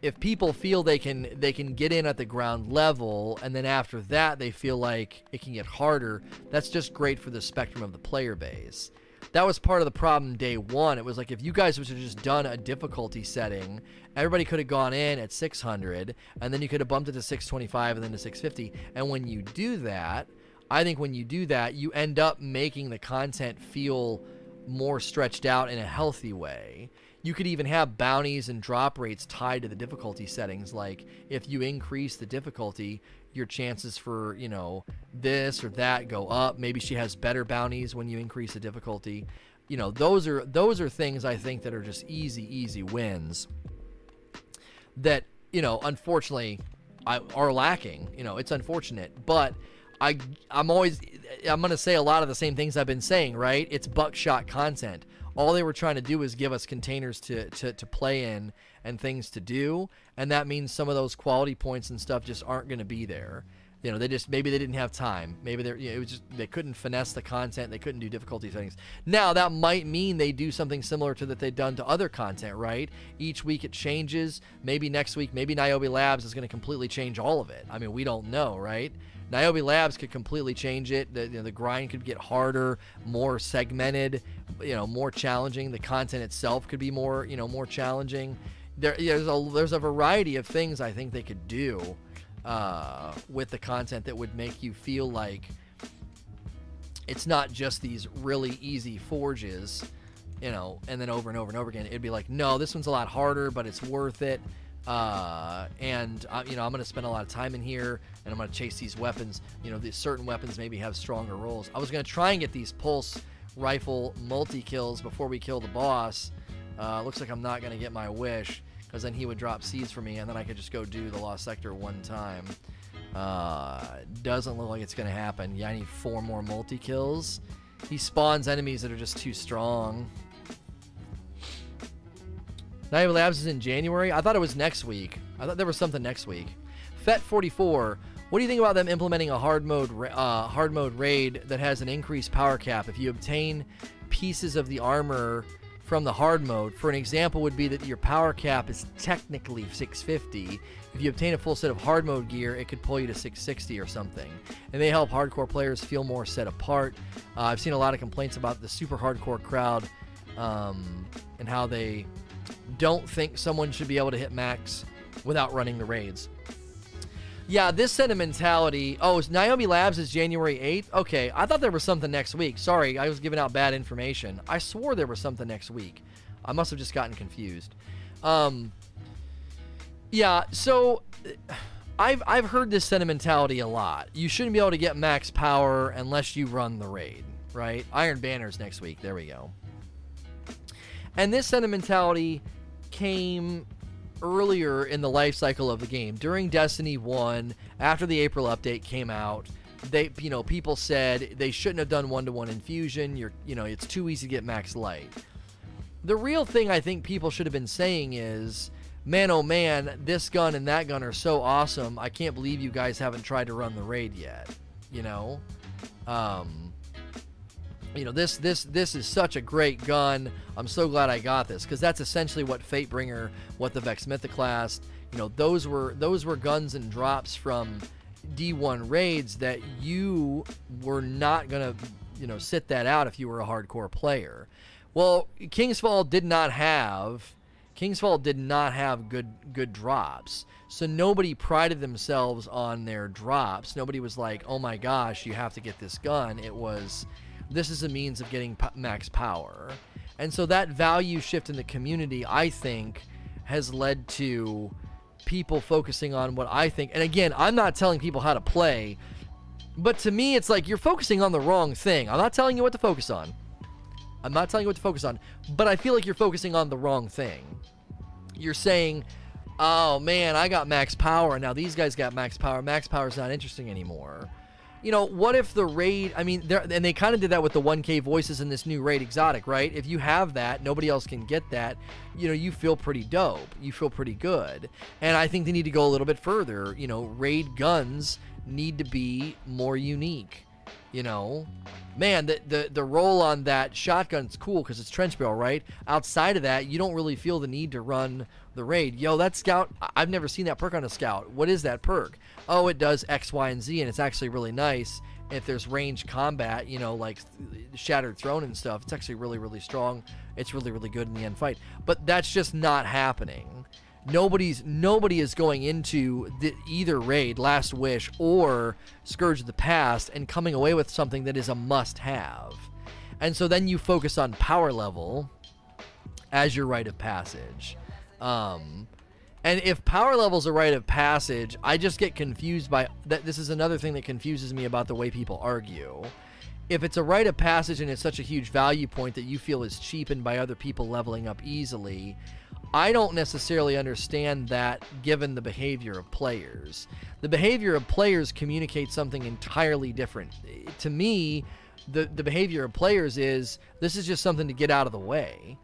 if people feel they can they can get in at the ground level and then after that they feel like it can get harder, that's just great for the spectrum of the player base that was part of the problem day one. It was like if you guys would have just done a difficulty setting, everybody could have gone in at 600, and then you could have bumped it to 625 and then to 650. And when you do that, I think when you do that, you end up making the content feel more stretched out in a healthy way. You could even have bounties and drop rates tied to the difficulty settings. Like if you increase the difficulty, your chances for you know this or that go up. Maybe she has better bounties when you increase the difficulty. You know, those are those are things I think that are just easy, easy wins. That you know, unfortunately, I, are lacking. You know, it's unfortunate, but I I'm always I'm gonna say a lot of the same things I've been saying. Right? It's buckshot content. All they were trying to do was give us containers to, to, to play in and things to do, and that means some of those quality points and stuff just aren't going to be there. You know, they just maybe they didn't have time. Maybe they you know, it was just they couldn't finesse the content. They couldn't do difficulty settings. Now that might mean they do something similar to that they've done to other content, right? Each week it changes. Maybe next week, maybe Niobe Labs is going to completely change all of it. I mean, we don't know, right? Niobe Labs could completely change it. The, you know, the grind could get harder, more segmented, you know, more challenging. The content itself could be more, you know, more challenging. There, there's a there's a variety of things I think they could do uh, with the content that would make you feel like it's not just these really easy forges, you know, and then over and over and over again. It'd be like, no, this one's a lot harder, but it's worth it. Uh, and uh, you know I'm going to spend a lot of time in here, and I'm going to chase these weapons. You know, these certain weapons maybe have stronger rolls. I was going to try and get these pulse rifle multi kills before we kill the boss. Uh, looks like I'm not going to get my wish because then he would drop seeds for me, and then I could just go do the Lost Sector one time. Uh, doesn't look like it's going to happen. Yeah, I need four more multi kills. He spawns enemies that are just too strong. Niobe Labs is in January. I thought it was next week. I thought there was something next week. Fet44. What do you think about them implementing a hard mode uh, hard mode raid that has an increased power cap? If you obtain pieces of the armor from the hard mode, for an example, would be that your power cap is technically 650. If you obtain a full set of hard mode gear, it could pull you to 660 or something. And they help hardcore players feel more set apart. Uh, I've seen a lot of complaints about the super hardcore crowd um, and how they don't think someone should be able to hit max without running the raids. Yeah, this sentimentality. Oh, Niobe Labs is January 8th? Okay, I thought there was something next week. Sorry, I was giving out bad information. I swore there was something next week. I must have just gotten confused. Um, yeah, so I've, I've heard this sentimentality a lot. You shouldn't be able to get max power unless you run the raid, right? Iron Banners next week. There we go. And this sentimentality came earlier in the life cycle of the game. During Destiny 1, after the April update came out, they you know, people said they shouldn't have done one-to-one infusion. You're, you know, it's too easy to get max light. The real thing I think people should have been saying is, man oh man, this gun and that gun are so awesome. I can't believe you guys haven't tried to run the raid yet. You know? Um you know this this this is such a great gun. I'm so glad I got this because that's essentially what Fatebringer, what the Vex Mythoclast, you know, those were those were guns and drops from D1 raids that you were not gonna you know sit that out if you were a hardcore player. Well, Kingsfall did not have Kingsfall did not have good good drops. So nobody prided themselves on their drops. Nobody was like, "Oh my gosh, you have to get this gun." It was this is a means of getting max power. And so that value shift in the community, I think, has led to people focusing on what I think. And again, I'm not telling people how to play, but to me, it's like you're focusing on the wrong thing. I'm not telling you what to focus on. I'm not telling you what to focus on, but I feel like you're focusing on the wrong thing. You're saying, oh man, I got max power, and now these guys got max power. Max power is not interesting anymore you know, what if the raid? I mean, and they kind of did that with the 1K voices in this new raid exotic, right? If you have that, nobody else can get that. You know, you feel pretty dope. You feel pretty good. And I think they need to go a little bit further. You know, raid guns need to be more unique. You know, man, the the the roll on that shotgun's cool because it's trench barrel, right? Outside of that, you don't really feel the need to run the raid. Yo, that scout, I've never seen that perk on a scout. What is that perk? oh, it does X, Y, and Z, and it's actually really nice. If there's range combat, you know, like Shattered Throne and stuff, it's actually really, really strong. It's really, really good in the end fight. But that's just not happening. Nobody's nobody is going into the, either raid, Last Wish, or Scourge of the Past and coming away with something that is a must-have. And so then you focus on power level as your rite of passage. Um, and if power level's a rite of passage, I just get confused by that. This is another thing that confuses me about the way people argue. If it's a rite of passage and it's such a huge value point that you feel is cheapened by other people leveling up easily, I don't necessarily understand that given the behavior of players. The behavior of players communicates something entirely different. To me, the, the behavior of players is this is just something to get out of the way.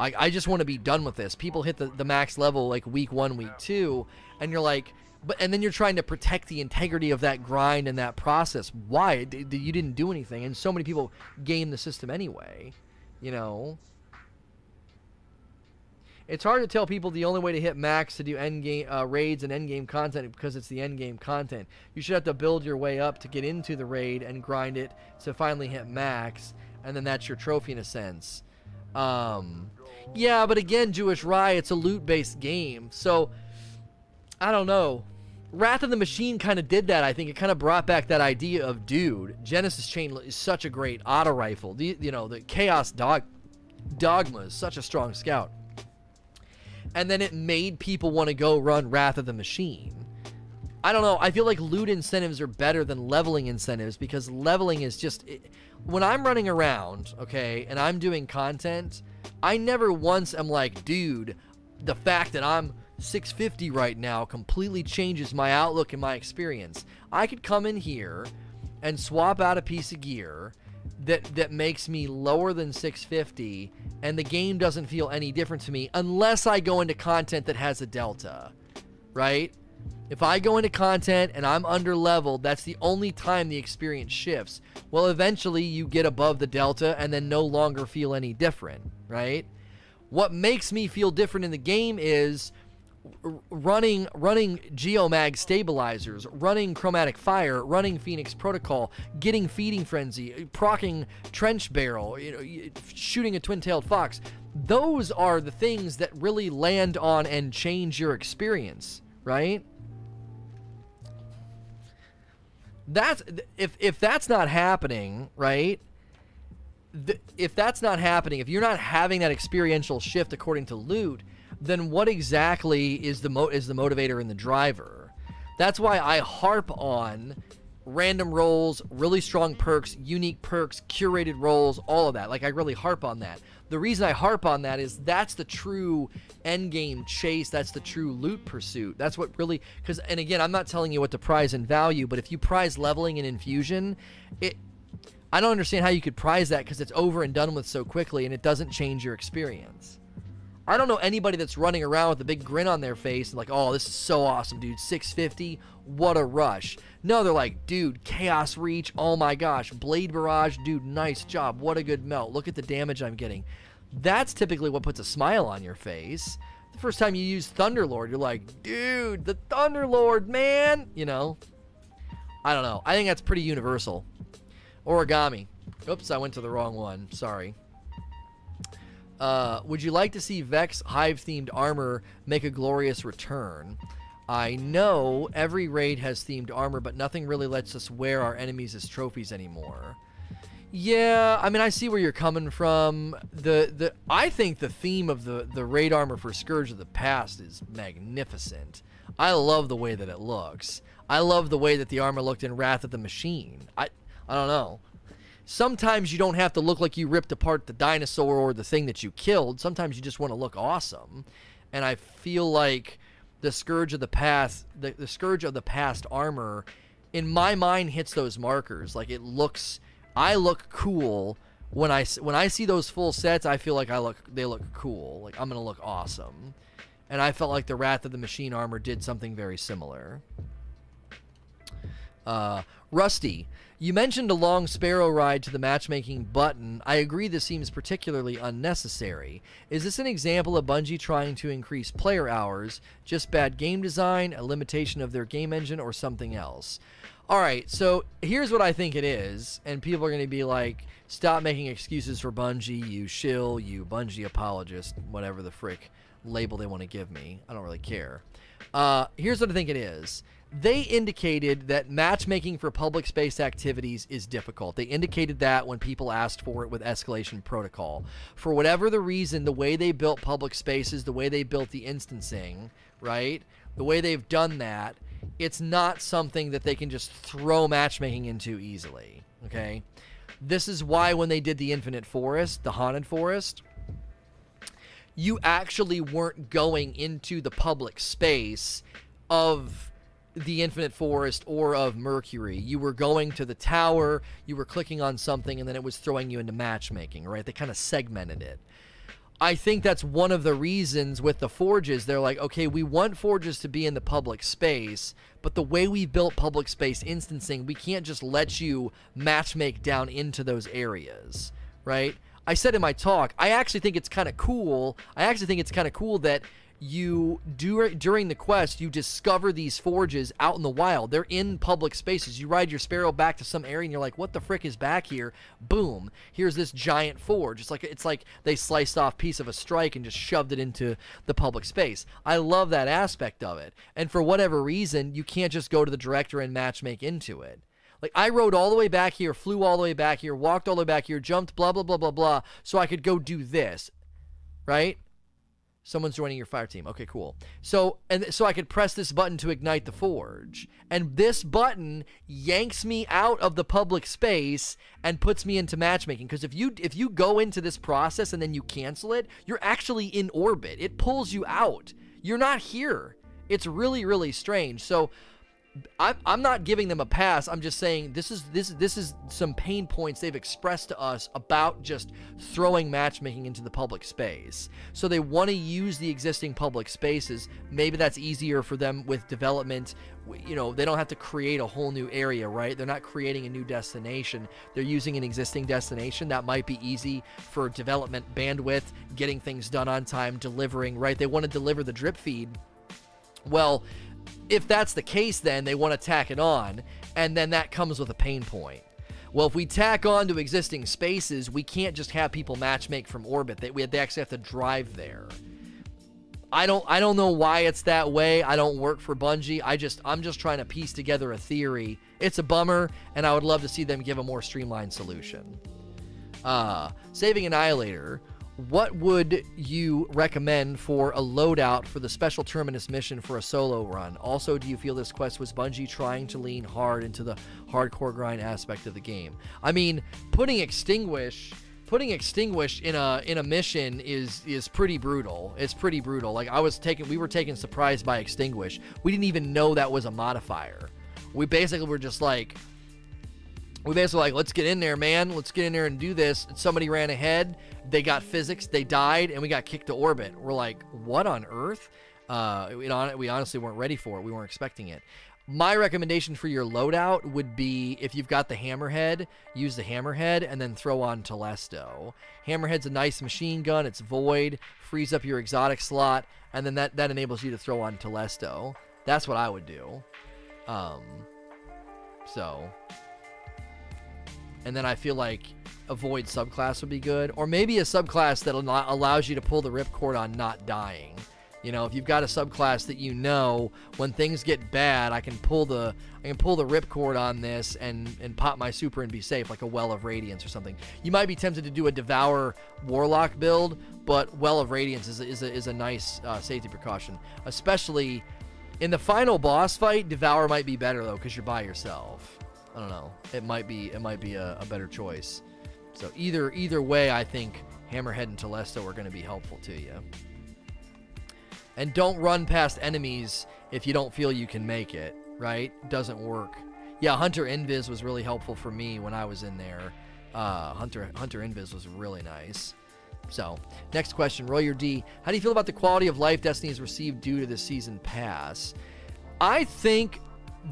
I, I just want to be done with this. People hit the, the max level like week one, week two, and you're like, but and then you're trying to protect the integrity of that grind and that process. Why? D- you didn't do anything, and so many people game the system anyway. You know. It's hard to tell people the only way to hit max to do end game uh, raids and end game content because it's the end game content. You should have to build your way up to get into the raid and grind it to finally hit max, and then that's your trophy in a sense. Um, yeah, but again, Jewish Rye, it's a loot-based game, so I don't know. Wrath of the Machine kind of did that. I think it kind of brought back that idea of dude. Genesis Chain is such a great auto rifle. The, you know, the Chaos Dog Dogma is such a strong scout. And then it made people want to go run Wrath of the Machine. I don't know. I feel like loot incentives are better than leveling incentives because leveling is just it, when I'm running around, okay, and I'm doing content, I never once am like, dude, the fact that I'm 650 right now completely changes my outlook and my experience. I could come in here and swap out a piece of gear that that makes me lower than 650 and the game doesn't feel any different to me unless I go into content that has a delta, right? If I go into content and I'm under leveled, that's the only time the experience shifts. Well, eventually you get above the delta and then no longer feel any different, right? What makes me feel different in the game is running running geomag stabilizers, running chromatic fire, running Phoenix Protocol, getting feeding frenzy, procking trench barrel, you know, shooting a twin-tailed fox. Those are the things that really land on and change your experience, right? That's if if that's not happening, right? If that's not happening, if you're not having that experiential shift according to loot, then what exactly is the mo- is the motivator and the driver? That's why I harp on random rolls, really strong perks, unique perks, curated rolls, all of that. Like I really harp on that. The reason I harp on that is that's the true end game chase. That's the true loot pursuit. That's what really because and again, I'm not telling you what to prize and value, but if you prize leveling and infusion, it I don't understand how you could prize that because it's over and done with so quickly and it doesn't change your experience. I don't know anybody that's running around with a big grin on their face and like, oh, this is so awesome, dude. 650, what a rush. No, they're like, dude, Chaos Reach, oh my gosh. Blade Barrage, dude, nice job. What a good melt. Look at the damage I'm getting. That's typically what puts a smile on your face. The first time you use Thunderlord, you're like, dude, the Thunderlord, man. You know? I don't know. I think that's pretty universal. Origami. Oops, I went to the wrong one. Sorry. Uh, would you like to see Vex Hive themed armor make a glorious return? I know every raid has themed armor, but nothing really lets us wear our enemies as trophies anymore. Yeah, I mean, I see where you're coming from. The the I think the theme of the the raid armor for Scourge of the Past is magnificent. I love the way that it looks. I love the way that the armor looked in Wrath of the Machine. I I don't know sometimes you don't have to look like you ripped apart the dinosaur or the thing that you killed. Sometimes you just want to look awesome. And I feel like the scourge of the past, the, the scourge of the past armor, in my mind hits those markers. Like it looks, I look cool when I when I see those full sets. I feel like I look, they look cool. Like I'm gonna look awesome. And I felt like the Wrath of the Machine armor did something very similar. Uh, Rusty, you mentioned a long sparrow ride to the matchmaking button. I agree this seems particularly unnecessary. Is this an example of Bungie trying to increase player hours, just bad game design, a limitation of their game engine, or something else? All right, so here's what I think it is, and people are going to be like, stop making excuses for Bungie, you shill, you Bungie apologist, whatever the frick label they want to give me. I don't really care. Uh, here's what I think it is they indicated that matchmaking for public space activities is difficult. They indicated that when people asked for it with escalation protocol. For whatever the reason, the way they built public spaces, the way they built the instancing, right? The way they've done that, it's not something that they can just throw matchmaking into easily, okay? This is why when they did the Infinite Forest, the Haunted Forest, you actually weren't going into the public space of the Infinite Forest or of Mercury. You were going to the tower, you were clicking on something, and then it was throwing you into matchmaking, right? They kind of segmented it. I think that's one of the reasons with the forges. They're like, okay, we want forges to be in the public space, but the way we built public space instancing, we can't just let you matchmake down into those areas, right? I said in my talk, I actually think it's kind of cool. I actually think it's kind of cool that you do during the quest you discover these forges out in the wild. They're in public spaces. You ride your sparrow back to some area and you're like what the frick is back here? Boom. Here's this giant forge. It's like it's like they sliced off piece of a strike and just shoved it into the public space. I love that aspect of it. And for whatever reason you can't just go to the director and matchmake into it. Like I rode all the way back here, flew all the way back here, walked all the way back here, jumped blah blah blah blah blah so I could go do this. Right? Someone's joining your fire team. Okay, cool. So and so I could press this button to ignite the forge. And this button yanks me out of the public space and puts me into matchmaking because if you if you go into this process and then you cancel it, you're actually in orbit. It pulls you out. You're not here. It's really really strange. So I'm, I'm not giving them a pass. I'm just saying this is this this is some pain points they've expressed to us about just throwing matchmaking into the public space. So they want to use the existing public spaces. Maybe that's easier for them with development. You know, they don't have to create a whole new area, right? They're not creating a new destination. They're using an existing destination. That might be easy for development bandwidth, getting things done on time, delivering, right? They want to deliver the drip feed. Well, if that's the case, then they want to tack it on, and then that comes with a pain point. Well, if we tack on to existing spaces, we can't just have people matchmake from orbit. They, we, they actually have to drive there. I don't I don't know why it's that way. I don't work for Bungie. I just I'm just trying to piece together a theory. It's a bummer, and I would love to see them give a more streamlined solution. Uh, Saving Annihilator what would you recommend for a loadout for the special terminus mission for a solo run? Also, do you feel this quest was Bungie trying to lean hard into the hardcore grind aspect of the game? I mean, putting extinguish putting extinguish in a in a mission is is pretty brutal. It's pretty brutal. Like I was taken we were taken surprised by extinguish. We didn't even know that was a modifier. We basically were just like we basically like let's get in there man let's get in there and do this and somebody ran ahead they got physics they died and we got kicked to orbit. We're like what on earth? Uh, we, honestly weren't ready for it. We weren't expecting it. My recommendation for your loadout would be if you've got the hammerhead use the hammerhead and then throw on telesto. Hammerhead's a nice machine gun. It's void frees up your exotic slot and then that that enables you to throw on telesto. That's what i would do. Um so and then I feel like a void subclass would be good, or maybe a subclass that allows you to pull the ripcord on not dying. You know, if you've got a subclass that you know when things get bad, I can pull the I can pull the ripcord on this and and pop my super and be safe, like a Well of Radiance or something. You might be tempted to do a Devour Warlock build, but Well of Radiance is a, is a, is a nice uh, safety precaution, especially in the final boss fight. Devour might be better though because you're by yourself. I don't know. It might be it might be a, a better choice. So either either way, I think Hammerhead and Telesto are going to be helpful to you. And don't run past enemies if you don't feel you can make it. Right? Doesn't work. Yeah, Hunter Invis was really helpful for me when I was in there. Uh, Hunter Hunter Invis was really nice. So, next question, roll your D. How do you feel about the quality of life Destiny has received due to the season pass? I think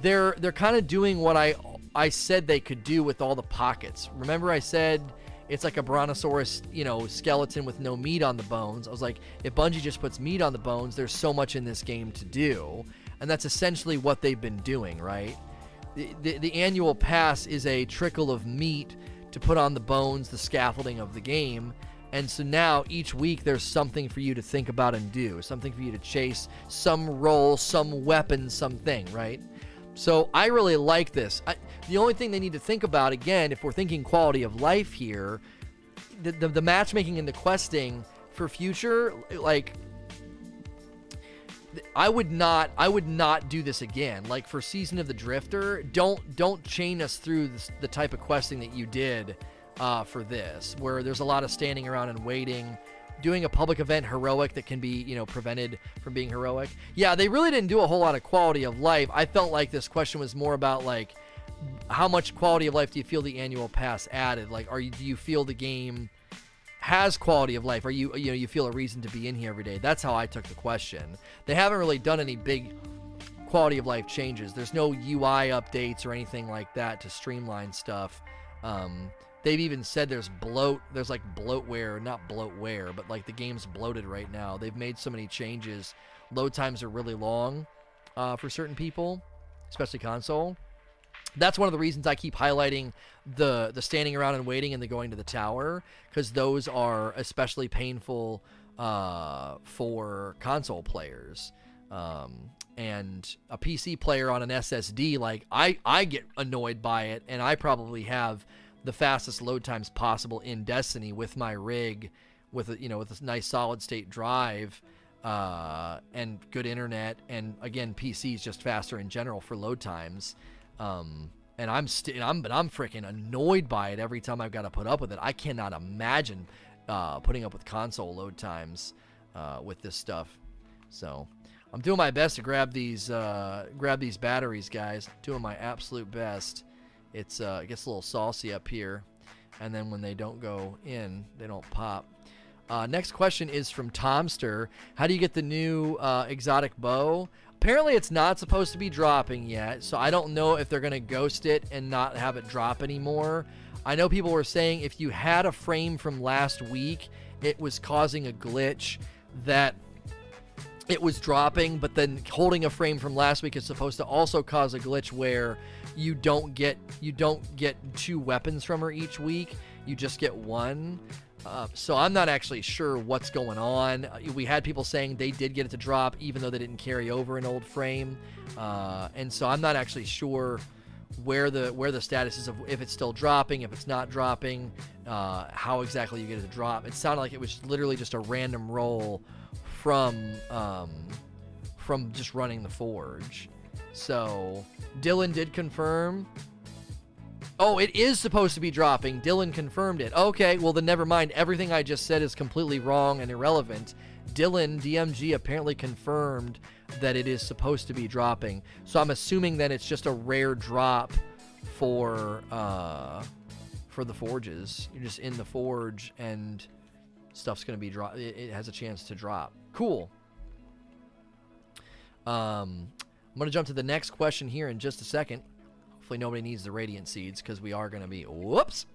they're they're kind of doing what I I said they could do with all the pockets. Remember, I said it's like a brontosaurus, you know, skeleton with no meat on the bones. I was like, if Bungie just puts meat on the bones, there's so much in this game to do. And that's essentially what they've been doing, right? The, the, the annual pass is a trickle of meat to put on the bones, the scaffolding of the game. And so now each week there's something for you to think about and do, something for you to chase, some role, some weapon, something, right? So I really like this. I, the only thing they need to think about, again, if we're thinking quality of life here, the, the, the matchmaking and the questing for future, like I would not I would not do this again. Like for Season of the Drifter, don't don't chain us through this, the type of questing that you did uh, for this, where there's a lot of standing around and waiting doing a public event heroic that can be, you know, prevented from being heroic. Yeah, they really didn't do a whole lot of quality of life. I felt like this question was more about like how much quality of life do you feel the annual pass added? Like are you do you feel the game has quality of life? Are you you know, you feel a reason to be in here every day? That's how I took the question. They haven't really done any big quality of life changes. There's no UI updates or anything like that to streamline stuff. Um, They've even said there's bloat, there's like bloatware, not bloatware, but like the game's bloated right now. They've made so many changes. Load times are really long uh, for certain people, especially console. That's one of the reasons I keep highlighting the the standing around and waiting and the going to the tower because those are especially painful uh, for console players. Um, and a PC player on an SSD, like I, I get annoyed by it, and I probably have the fastest load times possible in Destiny with my rig, with a, you know with a nice solid state drive. uh, and good internet, and again, PCs just faster in general for load times. Um, and I'm still, I'm, but I'm freaking annoyed by it every time I've got to put up with it. I cannot imagine uh, putting up with console load times uh, with this stuff. So I'm doing my best to grab these, uh, grab these batteries, guys. Doing my absolute best. It's uh, it gets a little saucy up here, and then when they don't go in, they don't pop. Uh, next question is from Tomster. How do you get the new uh, exotic bow? Apparently, it's not supposed to be dropping yet, so I don't know if they're going to ghost it and not have it drop anymore. I know people were saying if you had a frame from last week, it was causing a glitch that it was dropping, but then holding a frame from last week is supposed to also cause a glitch where you don't get you don't get two weapons from her each week. You just get one. Uh, so I'm not actually sure what's going on. Uh, we had people saying they did get it to drop, even though they didn't carry over an old frame, uh, and so I'm not actually sure where the where the status is of if it's still dropping, if it's not dropping, uh, how exactly you get it to drop. It sounded like it was literally just a random roll from um, from just running the forge. So Dylan did confirm Oh, it is supposed to be dropping. Dylan confirmed it. Okay, well then never mind. Everything I just said is completely wrong and irrelevant. Dylan DMG apparently confirmed that it is supposed to be dropping. So I'm assuming that it's just a rare drop for uh for the forges. You're just in the forge and stuff's going to be drop it, it has a chance to drop. Cool. Um I'm going to jump to the next question here in just a second. Hopefully nobody needs the radiant seeds because we are going to be whoops.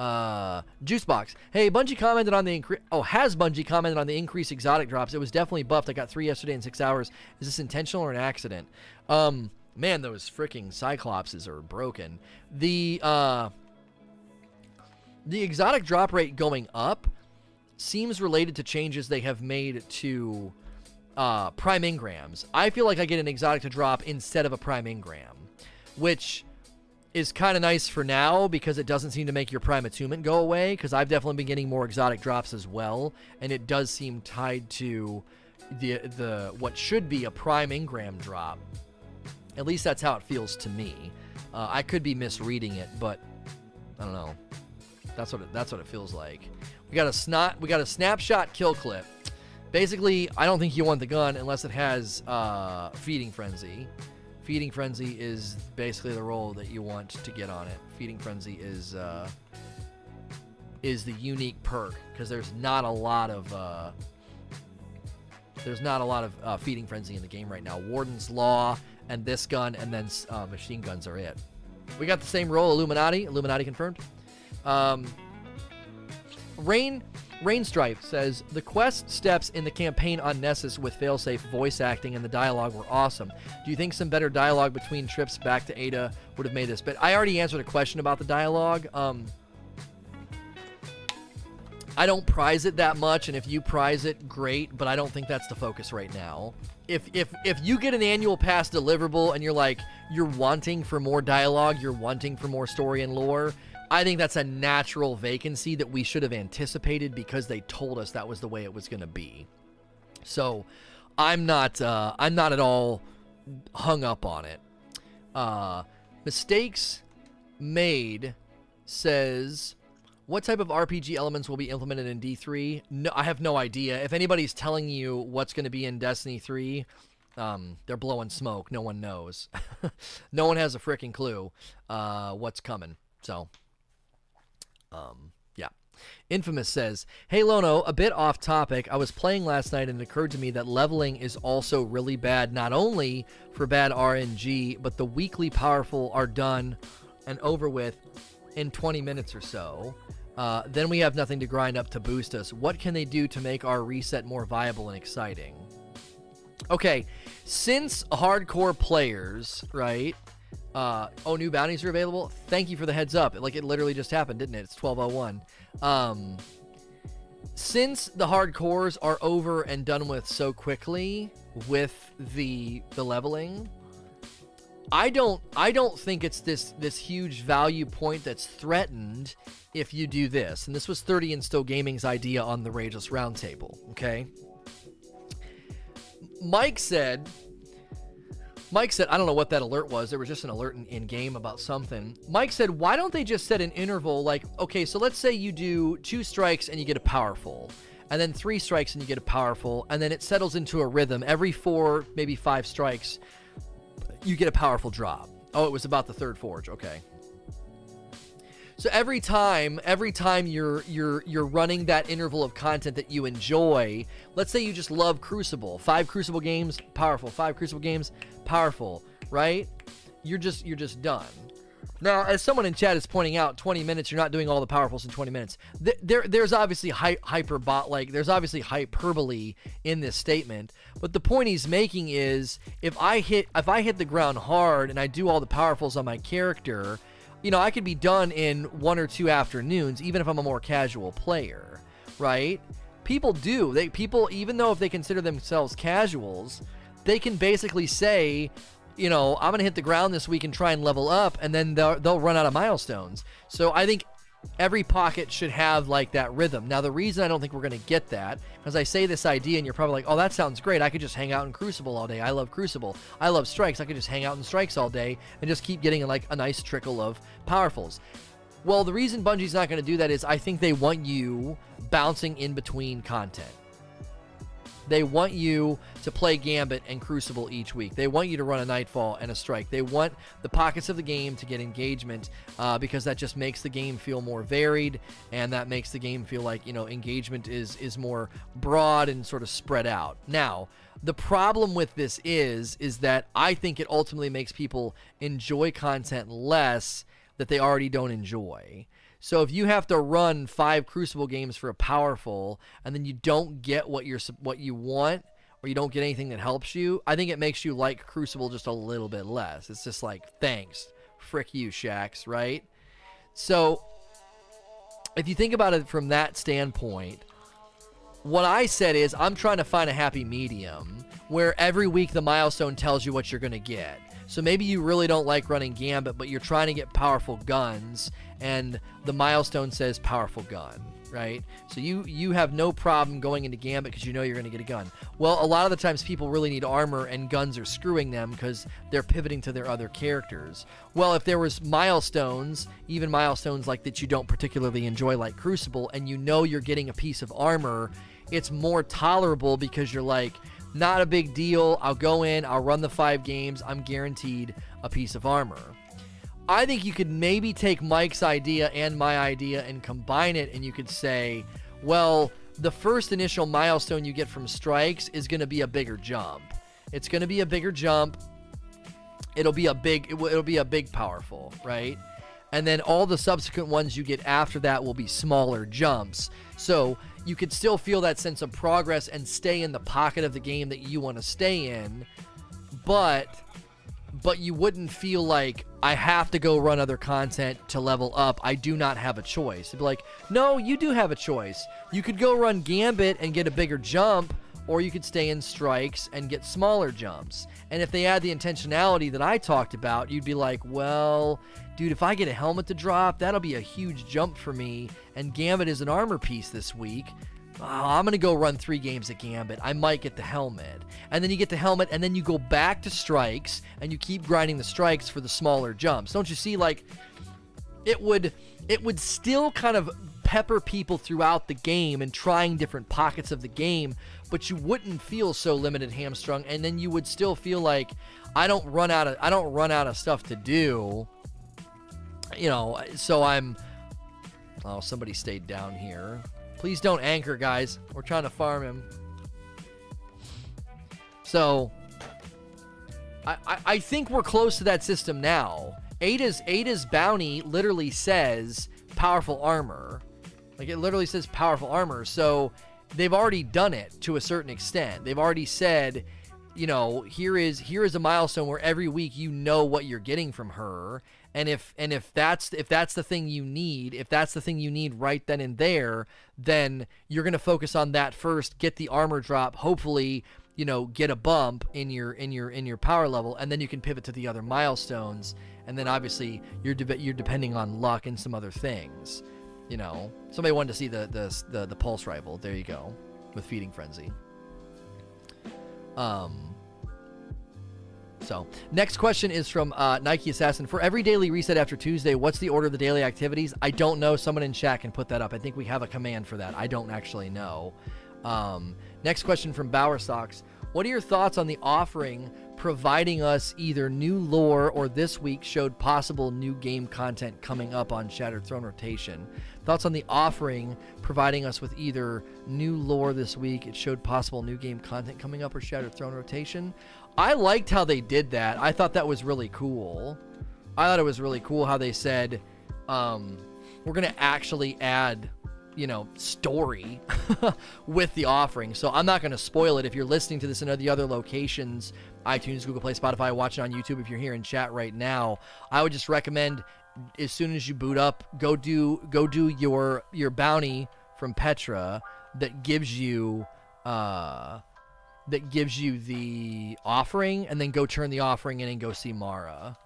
Uh, Juicebox. Hey, Bungie commented on the increase. Oh, has Bungie commented on the increased exotic drops? It was definitely buffed. I got three yesterday in six hours. Is this intentional or an accident? Um, man, those freaking Cyclopses are broken. The uh, the exotic drop rate going up seems related to changes they have made to uh, prime engrams. I feel like I get an exotic to drop instead of a prime engram which is kind of nice for now because it doesn't seem to make your prime attunement go away because I've definitely been getting more exotic drops as well and it does seem tied to the the what should be a prime engram drop. At least that's how it feels to me. Uh, I could be misreading it but I don't know. That's what it, that's what it feels like we got a snot we got a snapshot kill clip basically I don't think you want the gun unless it has uh, feeding frenzy Feeding Frenzy is basically the role that you want to get on it. Feeding Frenzy is uh, is the unique perk because there's not a lot of uh, there's not a lot of uh, Feeding Frenzy in the game right now. Warden's Law and this gun and then uh, machine guns are it. We got the same role, Illuminati. Illuminati confirmed. Um, Rain Rainstripe says the quest steps in the campaign on Nessus with failsafe voice acting and the dialogue were awesome. Do you think some better dialogue between trips back to Ada would have made this? But I already answered a question about the dialogue. Um, I don't prize it that much, and if you prize it, great. But I don't think that's the focus right now. If if if you get an annual pass deliverable and you're like you're wanting for more dialogue, you're wanting for more story and lore I think that's a natural vacancy that we should have anticipated because they told us that was the way it was going to be. So I'm not uh, I'm not at all hung up on it. Uh, mistakes made says what type of RPG elements will be implemented in D3? No, I have no idea. If anybody's telling you what's going to be in Destiny 3, um, they're blowing smoke. No one knows. no one has a freaking clue uh, what's coming. So um, yeah. Infamous says, Hey Lono, a bit off topic. I was playing last night and it occurred to me that leveling is also really bad, not only for bad RNG, but the weekly powerful are done and over with in 20 minutes or so. Uh, then we have nothing to grind up to boost us. What can they do to make our reset more viable and exciting? Okay, since hardcore players, right, uh, oh, new bounties are available. Thank you for the heads up. Like it literally just happened, didn't it? It's 1201. Um, since the hardcores are over and done with so quickly with the the leveling, I don't I don't think it's this this huge value point that's threatened if you do this. And this was 30 and Still Gaming's idea on the Rageless Roundtable. Okay. Mike said, Mike said, I don't know what that alert was. There was just an alert in, in, game about something. Mike said, why don't they just set an interval like, okay, so let's say you do two strikes and you get a powerful, and then three strikes and you get a powerful, and then it settles into a rhythm. Every four, maybe five strikes, you get a powerful drop. Oh, it was about the third forge. Okay. So every time, every time you're you're you're running that interval of content that you enjoy, let's say you just love Crucible, five Crucible games, powerful, five Crucible games, powerful, right? You're just you're just done. Now, as someone in chat is pointing out, 20 minutes, you're not doing all the powerfuls in 20 minutes. There, there's obviously hy- hyperbot, like there's obviously hyperbole in this statement. But the point he's making is, if I hit, if I hit the ground hard and I do all the powerfuls on my character, you know, I could be done in one or two afternoons, even if I'm a more casual player, right? People do. They people, even though if they consider themselves casuals, they can basically say, you know, I'm gonna hit the ground this week and try and level up, and then they'll, they'll run out of milestones. So I think every pocket should have like that rhythm. Now, the reason I don't think we're going to get that, because I say this idea and you're probably like, oh, that sounds great. I could just hang out in Crucible all day. I love Crucible. I love Strikes. I could just hang out in Strikes all day and just keep getting like a nice trickle of powerfuls. Well, the reason Bungie's not going to do that is I think they want you bouncing in between content. They want you to play Gambit and Crucible each week. They want you to run a Nightfall and a Strike. They want the pockets of the game to get engagement uh, because that just makes the game feel more varied and that makes the game feel like you know engagement is is more broad and sort of spread out. Now, the problem with this is is that I think it ultimately makes people enjoy content less that they already don't enjoy. So if you have to run five Crucible games for a powerful, and then you don't get what you're what you want, or you don't get anything that helps you, I think it makes you like Crucible just a little bit less. It's just like thanks, frick you, Shaxx, right? So if you think about it from that standpoint, what I said is I'm trying to find a happy medium where every week the milestone tells you what you're going to get. So maybe you really don't like running Gambit, but you're trying to get powerful guns, and the milestone says powerful gun, right? So you you have no problem going into Gambit because you know you're going to get a gun. Well, a lot of the times people really need armor, and guns are screwing them because they're pivoting to their other characters. Well, if there was milestones, even milestones like that you don't particularly enjoy, like Crucible, and you know you're getting a piece of armor, it's more tolerable because you're like not a big deal. I'll go in, I'll run the five games. I'm guaranteed a piece of armor. I think you could maybe take Mike's idea and my idea and combine it, and you could say, well, the first initial milestone you get from strikes is going to be a bigger jump. It's going to be a bigger jump. It'll be a big. It will, it'll be a big powerful, right? And then all the subsequent ones you get after that will be smaller jumps. So you could still feel that sense of progress and stay in the pocket of the game that you want to stay in, but but you wouldn't feel like I have to go run other content to level up. I do not have a choice. It'd be like, no, you do have a choice. You could go run Gambit and get a bigger jump, or you could stay in strikes and get smaller jumps. And if they add the intentionality that I talked about, you'd be like, well, dude, if I get a helmet to drop, that'll be a huge jump for me. And Gambit is an armor piece this week. Oh, I'm going to go run three games at Gambit. I might get the helmet. And then you get the helmet, and then you go back to strikes, and you keep grinding the strikes for the smaller jumps. Don't you see? Like, it would. It would still kind of pepper people throughout the game and trying different pockets of the game, but you wouldn't feel so limited hamstrung, and then you would still feel like I don't run out of I don't run out of stuff to do you know, so I'm. Oh, somebody stayed down here. Please don't anchor, guys. We're trying to farm him. So, I, I, I think we're close to that system now. Ada's Ada's bounty literally says powerful armor. Like it literally says powerful armor. So they've already done it to a certain extent. They've already said, you know, here is here is a milestone where every week you know what you're getting from her and if and if that's if that's the thing you need if that's the thing you need right then and there then you're going to focus on that first get the armor drop hopefully you know get a bump in your in your in your power level and then you can pivot to the other milestones. And then obviously you're de- you're depending on luck and some other things you know? Somebody wanted to see the the the, the pulse rifle. There you go. With feeding frenzy. Um, so, next question is from uh, Nike Assassin. For every daily reset after Tuesday, what's the order of the daily activities? I don't know. Someone in chat can put that up. I think we have a command for that. I don't actually know. Um, next question from Bower Socks. What are your thoughts on the offering providing us either new lore or this week showed possible new game content coming up on Shattered Throne Rotation? Thoughts on the offering providing us with either new lore this week, it showed possible new game content coming up, or Shattered Throne Rotation? I liked how they did that. I thought that was really cool. I thought it was really cool how they said, um, we're going to actually add you know story with the offering so i'm not going to spoil it if you're listening to this in the other locations itunes google play spotify watching on youtube if you're here in chat right now i would just recommend as soon as you boot up go do go do your your bounty from petra that gives you uh that gives you the offering and then go turn the offering in and go see mara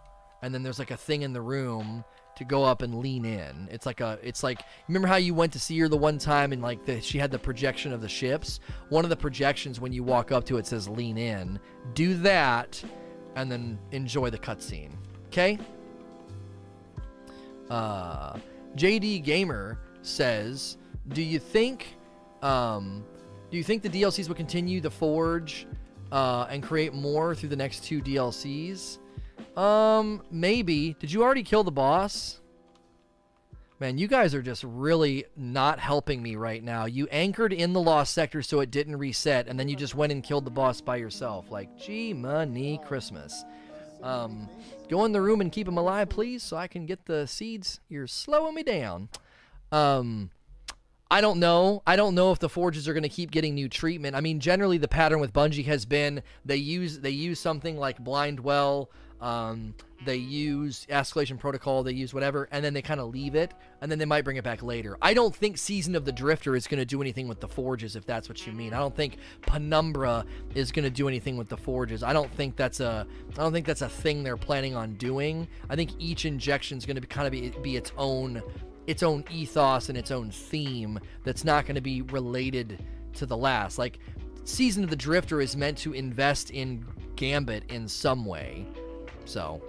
and then there's like a thing in the room to go up and lean in. It's like a it's like remember how you went to see her the one time and like the, she had the projection of the ships. One of the projections when you walk up to it says lean in. Do that and then enjoy the cutscene. Okay? Uh JD Gamer says, "Do you think um do you think the DLCs will continue the forge uh, and create more through the next two DLCs?" Um, maybe. Did you already kill the boss? Man, you guys are just really not helping me right now. You anchored in the lost sector so it didn't reset, and then you just went and killed the boss by yourself. Like, gee, money Christmas. Um, go in the room and keep him alive, please, so I can get the seeds. You're slowing me down. Um, I don't know. I don't know if the forges are going to keep getting new treatment. I mean, generally the pattern with Bungie has been they use they use something like blind well um, they use escalation protocol, they use whatever, and then they kind of leave it, and then they might bring it back later. I don't think Season of the Drifter is going to do anything with the forges, if that's what you mean. I don't think Penumbra is going to do anything with the forges. I don't think that's a, I don't think that's a thing they're planning on doing. I think each injection is going to kind of be, be its own, its own ethos and its own theme. That's not going to be related to the last. Like Season of the Drifter is meant to invest in Gambit in some way so,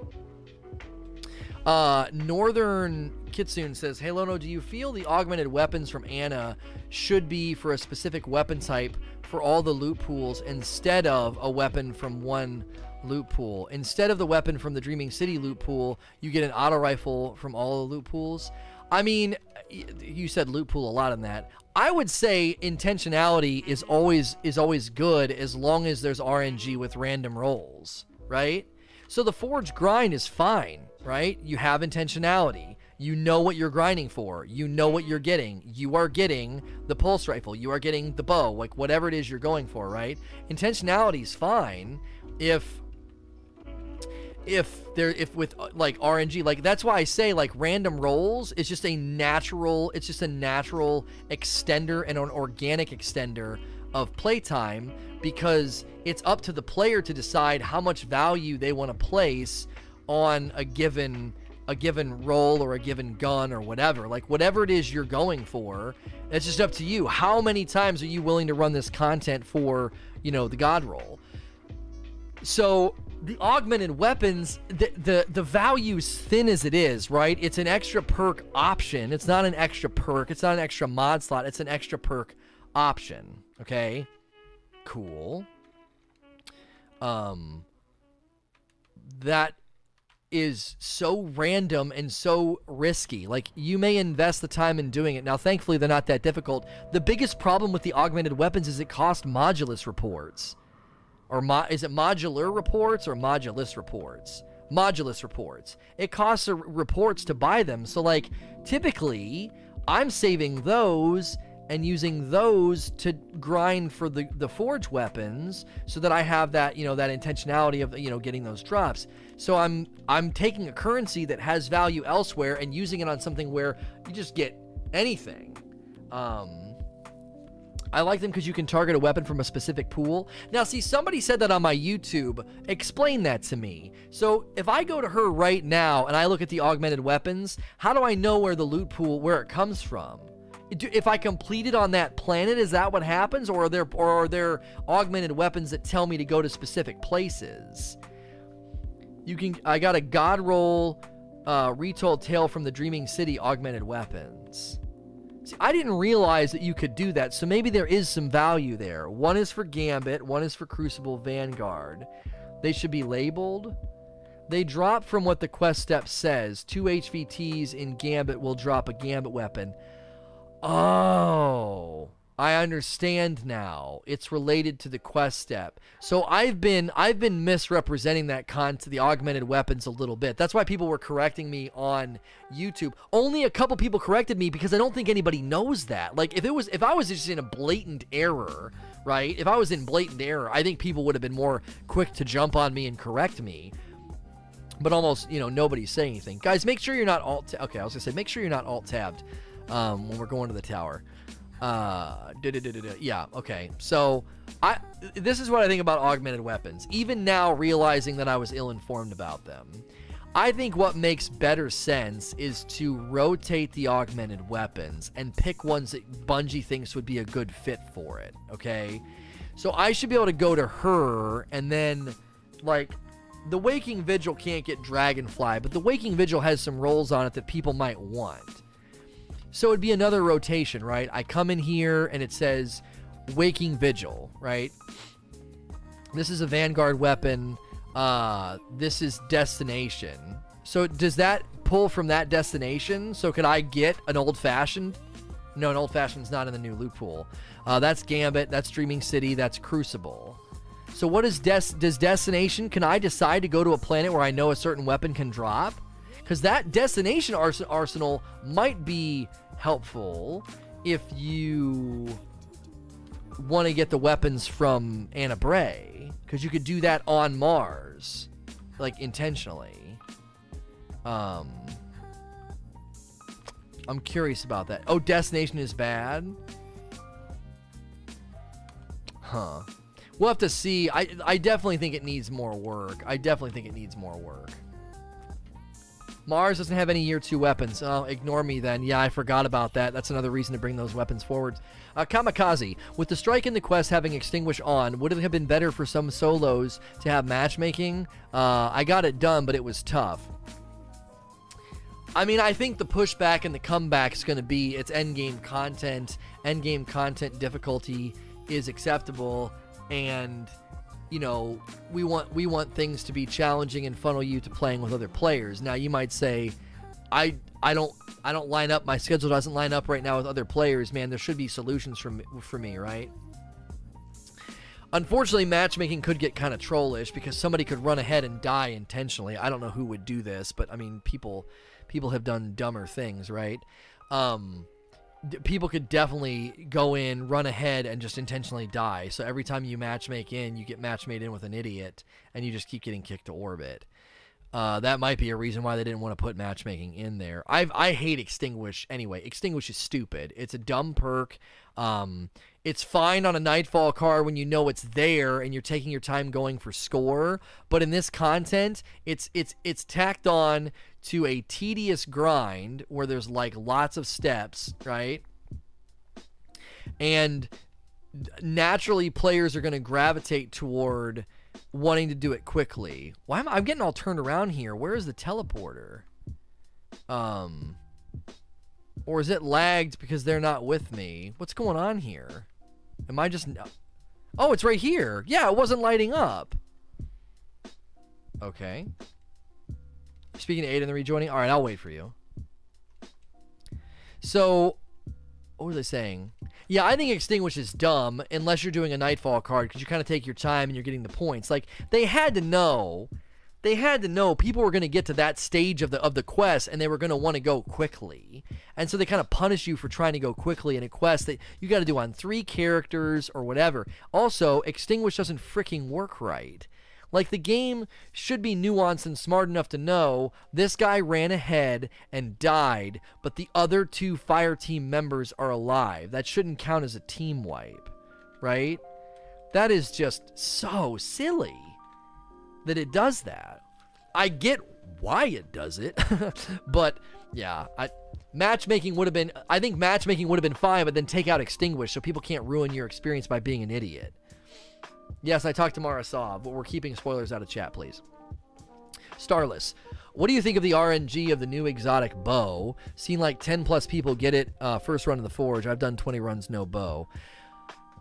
uh, Northern Kitsune says, Hey Lono, do you feel the augmented weapons from Ana should be for a specific weapon type for all the loot pools instead of a weapon from one loot pool? Instead of the weapon from the Dreaming City loot pool, you get an auto rifle from all the loot pools. I mean, you said loot pool a lot in that. I would say intentionality is always is always good as long as there's RNG with random rolls, right? So the forge grind is fine, right? You have intentionality. You know what you're grinding for. You know what you're getting. You are getting the pulse rifle. You are getting the bow, like whatever it is you're going for, right? Intentionality is fine if if there if with uh, like RNG like that's why I say like random rolls is just a natural it's just a natural extender and an organic extender of playtime because it's up to the player to decide how much value they want to place on a given a given roll or a given gun or whatever. Like whatever it is you're going for, it's just up to you. How many times are you willing to run this content for, you know, the god roll? So the augmented weapons, the the the value's thin as it is, right? It's an extra perk option. It's not an extra perk. It's not an extra mod slot. It's an extra perk option. Okay cool. Um, that is so random and so risky. Like you may invest the time in doing it. Now, thankfully, they're not that difficult. The biggest problem with the augmented weapons is it costs modulus reports, or mo- is it modular reports or modulus reports? Modulus reports. It costs reports to buy them. So, like, typically, I'm saving those and using those to grind for the the forge weapons so that I have that you know that intentionality of you know getting those drops. So I'm I'm taking a currency that has value elsewhere and using it on something where you just get anything. Um, I like them because you can target a weapon from a specific pool. Now, see, somebody said that on my YouTube. Explain that to me. So, if I go to her right now and I look at the augmented weapons, how do I know where the loot pool, where it comes from? if I completed on that planet, is that what happens, or are there or are there augmented weapons that tell me to go to specific places? You can. I got a God roll, uh, retold tale from the Dreaming City augmented weapons. See, I didn't realize that you could do that, so maybe there is some value there. One is for Gambit, one is for Crucible Vanguard. They should be labeled. They drop from what the quest step says. Two HVTs in Gambit will drop a Gambit weapon. Oh, I understand now. It's related to the quest step. So I've been I've been misrepresenting that con to the augmented weapons a little bit. That's why people were correcting me on YouTube. Only a couple people corrected me because I don't think anybody knows that. Like if it was if I was just in a blatant error, right? If I was in blatant error, I think people would have been more quick to jump on me and correct me but almost you know nobody's saying anything guys make sure you're not alt okay i was gonna say make sure you're not alt tabbed um, when we're going to the tower. Uh, yeah, okay. So I this is what I think about augmented weapons. Even now, realizing that I was ill-informed about them, I think what makes better sense is to rotate the augmented weapons and pick ones that Bungie thinks would be a good fit for it. Okay, so I should be able to go to her and then like the Waking Vigil can't get Dragonfly, but the Waking Vigil has some roles on it that people might want. So it'd be another rotation, right? I come in here and it says Waking Vigil, right? This is a Vanguard weapon. Uh, this is Destination. So does that pull from that destination? So could I get an old fashioned? No, an old fashioned's not in the new loot pool. Uh, that's Gambit. That's Dreaming City. That's Crucible. So what is Des? Does Destination? Can I decide to go to a planet where I know a certain weapon can drop? Because that Destination ars- arsenal might be helpful if you want to get the weapons from Ana Bray, because you could do that on Mars, like intentionally. Um, I'm curious about that. Oh, Destination is bad. Huh. We'll have to see. I I definitely think it needs more work. I definitely think it needs more work. Mars doesn't have any year two weapons. Oh, ignore me then. Yeah, I forgot about that. That's another reason to bring those weapons forward. Uh, Kamikaze. With the strike in the quest having Extinguish on, would it have been better for some solos to have matchmaking? Uh, I got it done, but it was tough. I mean, I think the pushback and the comeback is going to be its endgame content. Endgame content difficulty is acceptable, and you know, we want we want things to be challenging and funnel you to playing with other players. Now you might say, I I don't I don't line up. My schedule doesn't line up right now with other players. Man, there should be solutions for me, for me, right? Unfortunately, matchmaking could get kind of trollish because somebody could run ahead and die intentionally. I don't know who would do this, but I mean, people people have done dumber things, right? Um, people could definitely go in, run ahead, and just intentionally die. So every time you matchmake in, you get matchmade in with an idiot, and you just keep getting kicked to orbit. Uh, that might be a reason why they didn't want to put matchmaking in there. I I hate extinguish anyway. Extinguish is stupid. It's a dumb perk. Um, it's fine on a nightfall card when you know it's there and you're taking your time going for score. But in this content, it's it's it's tacked on to a tedious grind where there's like lots of steps, right? And naturally, players are going to gravitate toward wanting to do it quickly. Why am I, I'm getting all turned around here? Where is the teleporter? Um, or is it lagged because they're not with me? What's going on here? Am I just? Oh, it's right here. Yeah, it wasn't lighting up. Okay. Speaking to Aiden, the rejoining. All right, I'll wait for you. So, what was I saying? Yeah, I think Extinguish is dumb unless you're doing a Nightfall card because you kind of take your time and you're getting the points. Like they had to know, they had to know people were going to get to that stage of the of the quest and they were going to want to go quickly, and so they kind of punish you for trying to go quickly in a quest that you got to do on three characters or whatever. Also, Extinguish doesn't freaking work right. Like the game should be nuanced and smart enough to know this guy ran ahead and died, but the other two fire team members are alive. That shouldn't count as a team wipe, right? That is just so silly that it does that. I get why it does it, but yeah, I matchmaking would have been. I think matchmaking would have been fine, but then take out extinguish so people can't ruin your experience by being an idiot. Yes, I talked to Mara Sov, but we're keeping spoilers out of chat, please. Starless. What do you think of the RNG of the new exotic bow? Seen like 10 plus people get it uh, first run of the Forge. I've done 20 runs, no bow.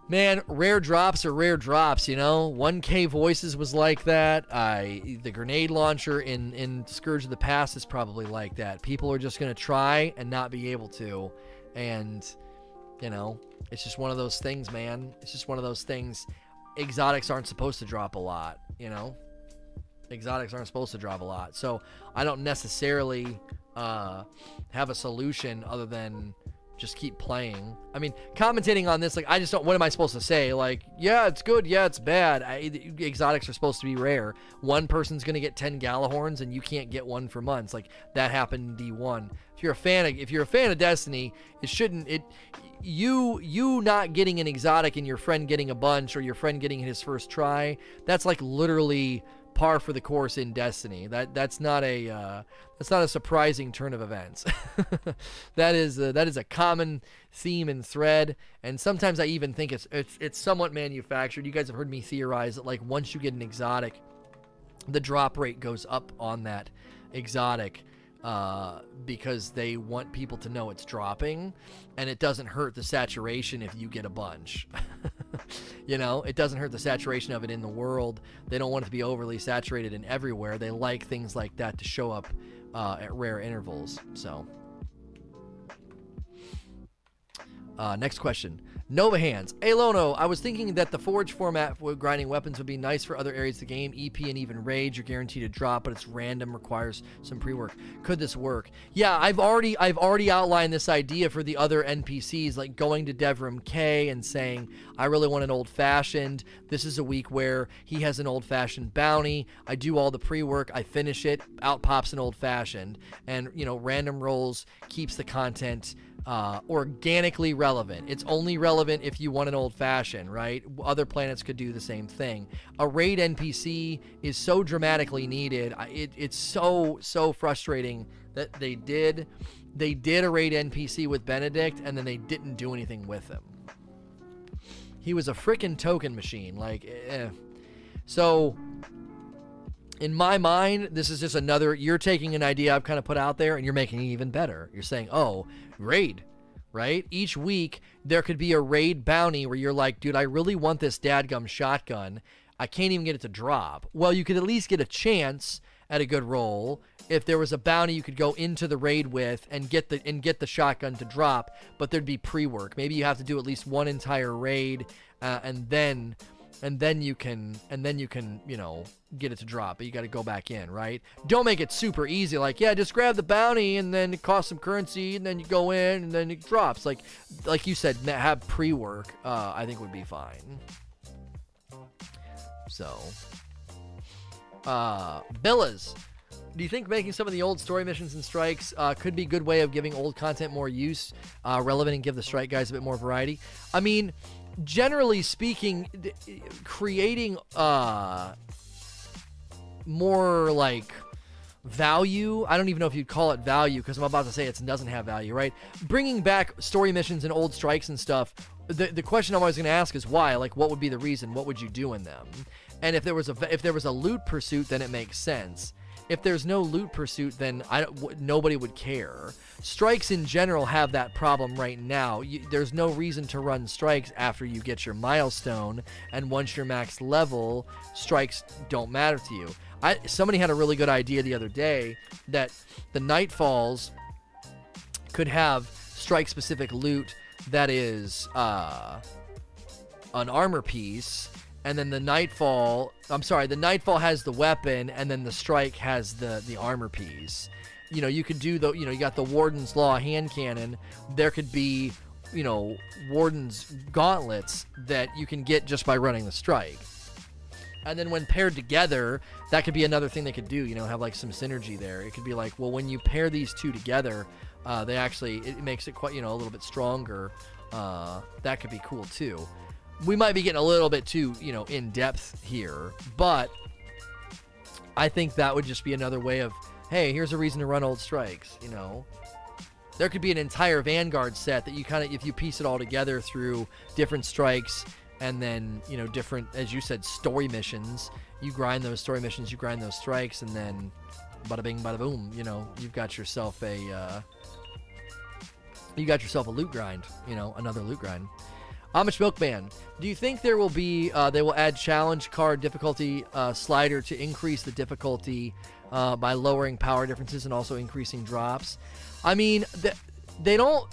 Man, rare drops are rare drops, you know. 1K Voices was like that. I the grenade launcher in in Scourge of the Past is probably like that. People are just gonna try and not be able to, and you know, it's just one of those things, man. It's just one of those things. Exotics aren't supposed to drop a lot, you know. Exotics aren't supposed to drop a lot, so I don't necessarily uh, have a solution other than just keep playing. I mean, commentating on this, like, I just don't. What am I supposed to say? Like, yeah, it's good. Yeah, it's bad. I, exotics are supposed to be rare. One person's gonna get ten Gjallarhorns, and you can't get one for months. Like that happened in D1. If you're a fan of, if you're a fan of Destiny, it shouldn't. It you you not getting an exotic and your friend getting a bunch or your friend getting his first try. That's like literally par for the course in Destiny. That that's not a uh, that's not a surprising turn of events. that is a, that is a common theme and thread, and sometimes I even think it's it's it's somewhat manufactured. You guys have heard me theorize that like once you get an exotic, the drop rate goes up on that exotic uh, because they want people to know it's dropping, and it doesn't hurt the saturation if you get a bunch. you know, it doesn't hurt the saturation of it in the world. They don't want it to be overly saturated and everywhere. They like things like that to show up uh, at rare intervals. So, uh, next question. Nova Hands. Hey Lono, I was thinking that the Forge format for grinding weapons would be nice for other areas of the game. EP and even Rage, you're guaranteed to drop, but it's random, requires some pre-work. Could this work? Yeah, I've already I've already outlined this idea for the other NPCs, like going to Devrim Kay and saying, I really want an old fashioned. This is a week where he has an old fashioned bounty. I do all the pre-work, I finish it, out pops an old fashioned. And you know, random rolls keeps the content uh, organically relevant. It's only relevant if you want an old fashioned, right? Other planets could do the same thing. A raid NPC is so dramatically needed. It, it's so so frustrating that they did they did a raid NPC with Benedict and then they didn't do anything with him. He was a freaking token machine, like. Eh. So in my mind, this is just another. You're taking an idea I've kind of put out there and you're making it even better. You're saying, oh, raid, right? Each week, there could be a raid bounty where you're like, dude, I really want this dadgum shotgun. I can't even get it to drop. Well, you could at least get a chance at a good roll if there was a bounty you could go into the raid with and get the and get the shotgun to drop but there'd be pre-work maybe you have to do at least one entire raid uh, and then and then you can and then you can you know get it to drop but you got to go back in right? Don't make it super easy like yeah just grab the bounty and then it costs some currency and then you go in and then it drops. Like like you said have pre-work uh, i think would be fine. So uh billas do you think making some of the old story missions and strikes uh, could be a good way of giving old content more use, uh, relevant, and give the strike guys a bit more variety? I mean, generally speaking, creating uh more like value. I don't even know if you'd call it value because I'm about to say it doesn't have value, right? Bringing back story missions and old strikes and stuff. The, the question I'm always going to ask is why? Like, what would be the reason? What would you do in them? And if there was a if there was a loot pursuit, then it makes sense if there's no loot pursuit, then I w- nobody would care. Strikes in general have that problem right now. You, there's no reason to run strikes after you get your milestone, and once you're max level, strikes don't matter to you. I somebody had a really good idea the other day that the Nightfalls could have strike specific loot that is uh, an armor piece and then the nightfall i'm sorry the nightfall has the weapon and then the strike has the the armor piece. You know you could do the you know you got the warden's law hand cannon. There could be you know warden's gauntlets that you can get just by running the strike. And then when paired together that could be another thing they could do you know have like some synergy there. It could be like well when you pair these two together uh, they actually it makes it quite you know a little bit stronger. Uh, that could be cool too we might be getting a little bit too, you know, in depth here, but I think that would just be another way of hey, here's a reason to run old strikes. You know, there could be an entire Vanguard set that you kind of, if you piece it all together through different strikes and then you know different, as you said, story missions. You grind those story missions, you grind those strikes, and then bada bing, bada boom. You know, you've got yourself a. Uh, you got yourself a loot grind, you know, another loot grind. Amish Milkman, do you think there will be, uh, they will add challenge card difficulty uh, slider to increase the difficulty uh, by lowering power differences and also increasing drops? I mean, the, they don't,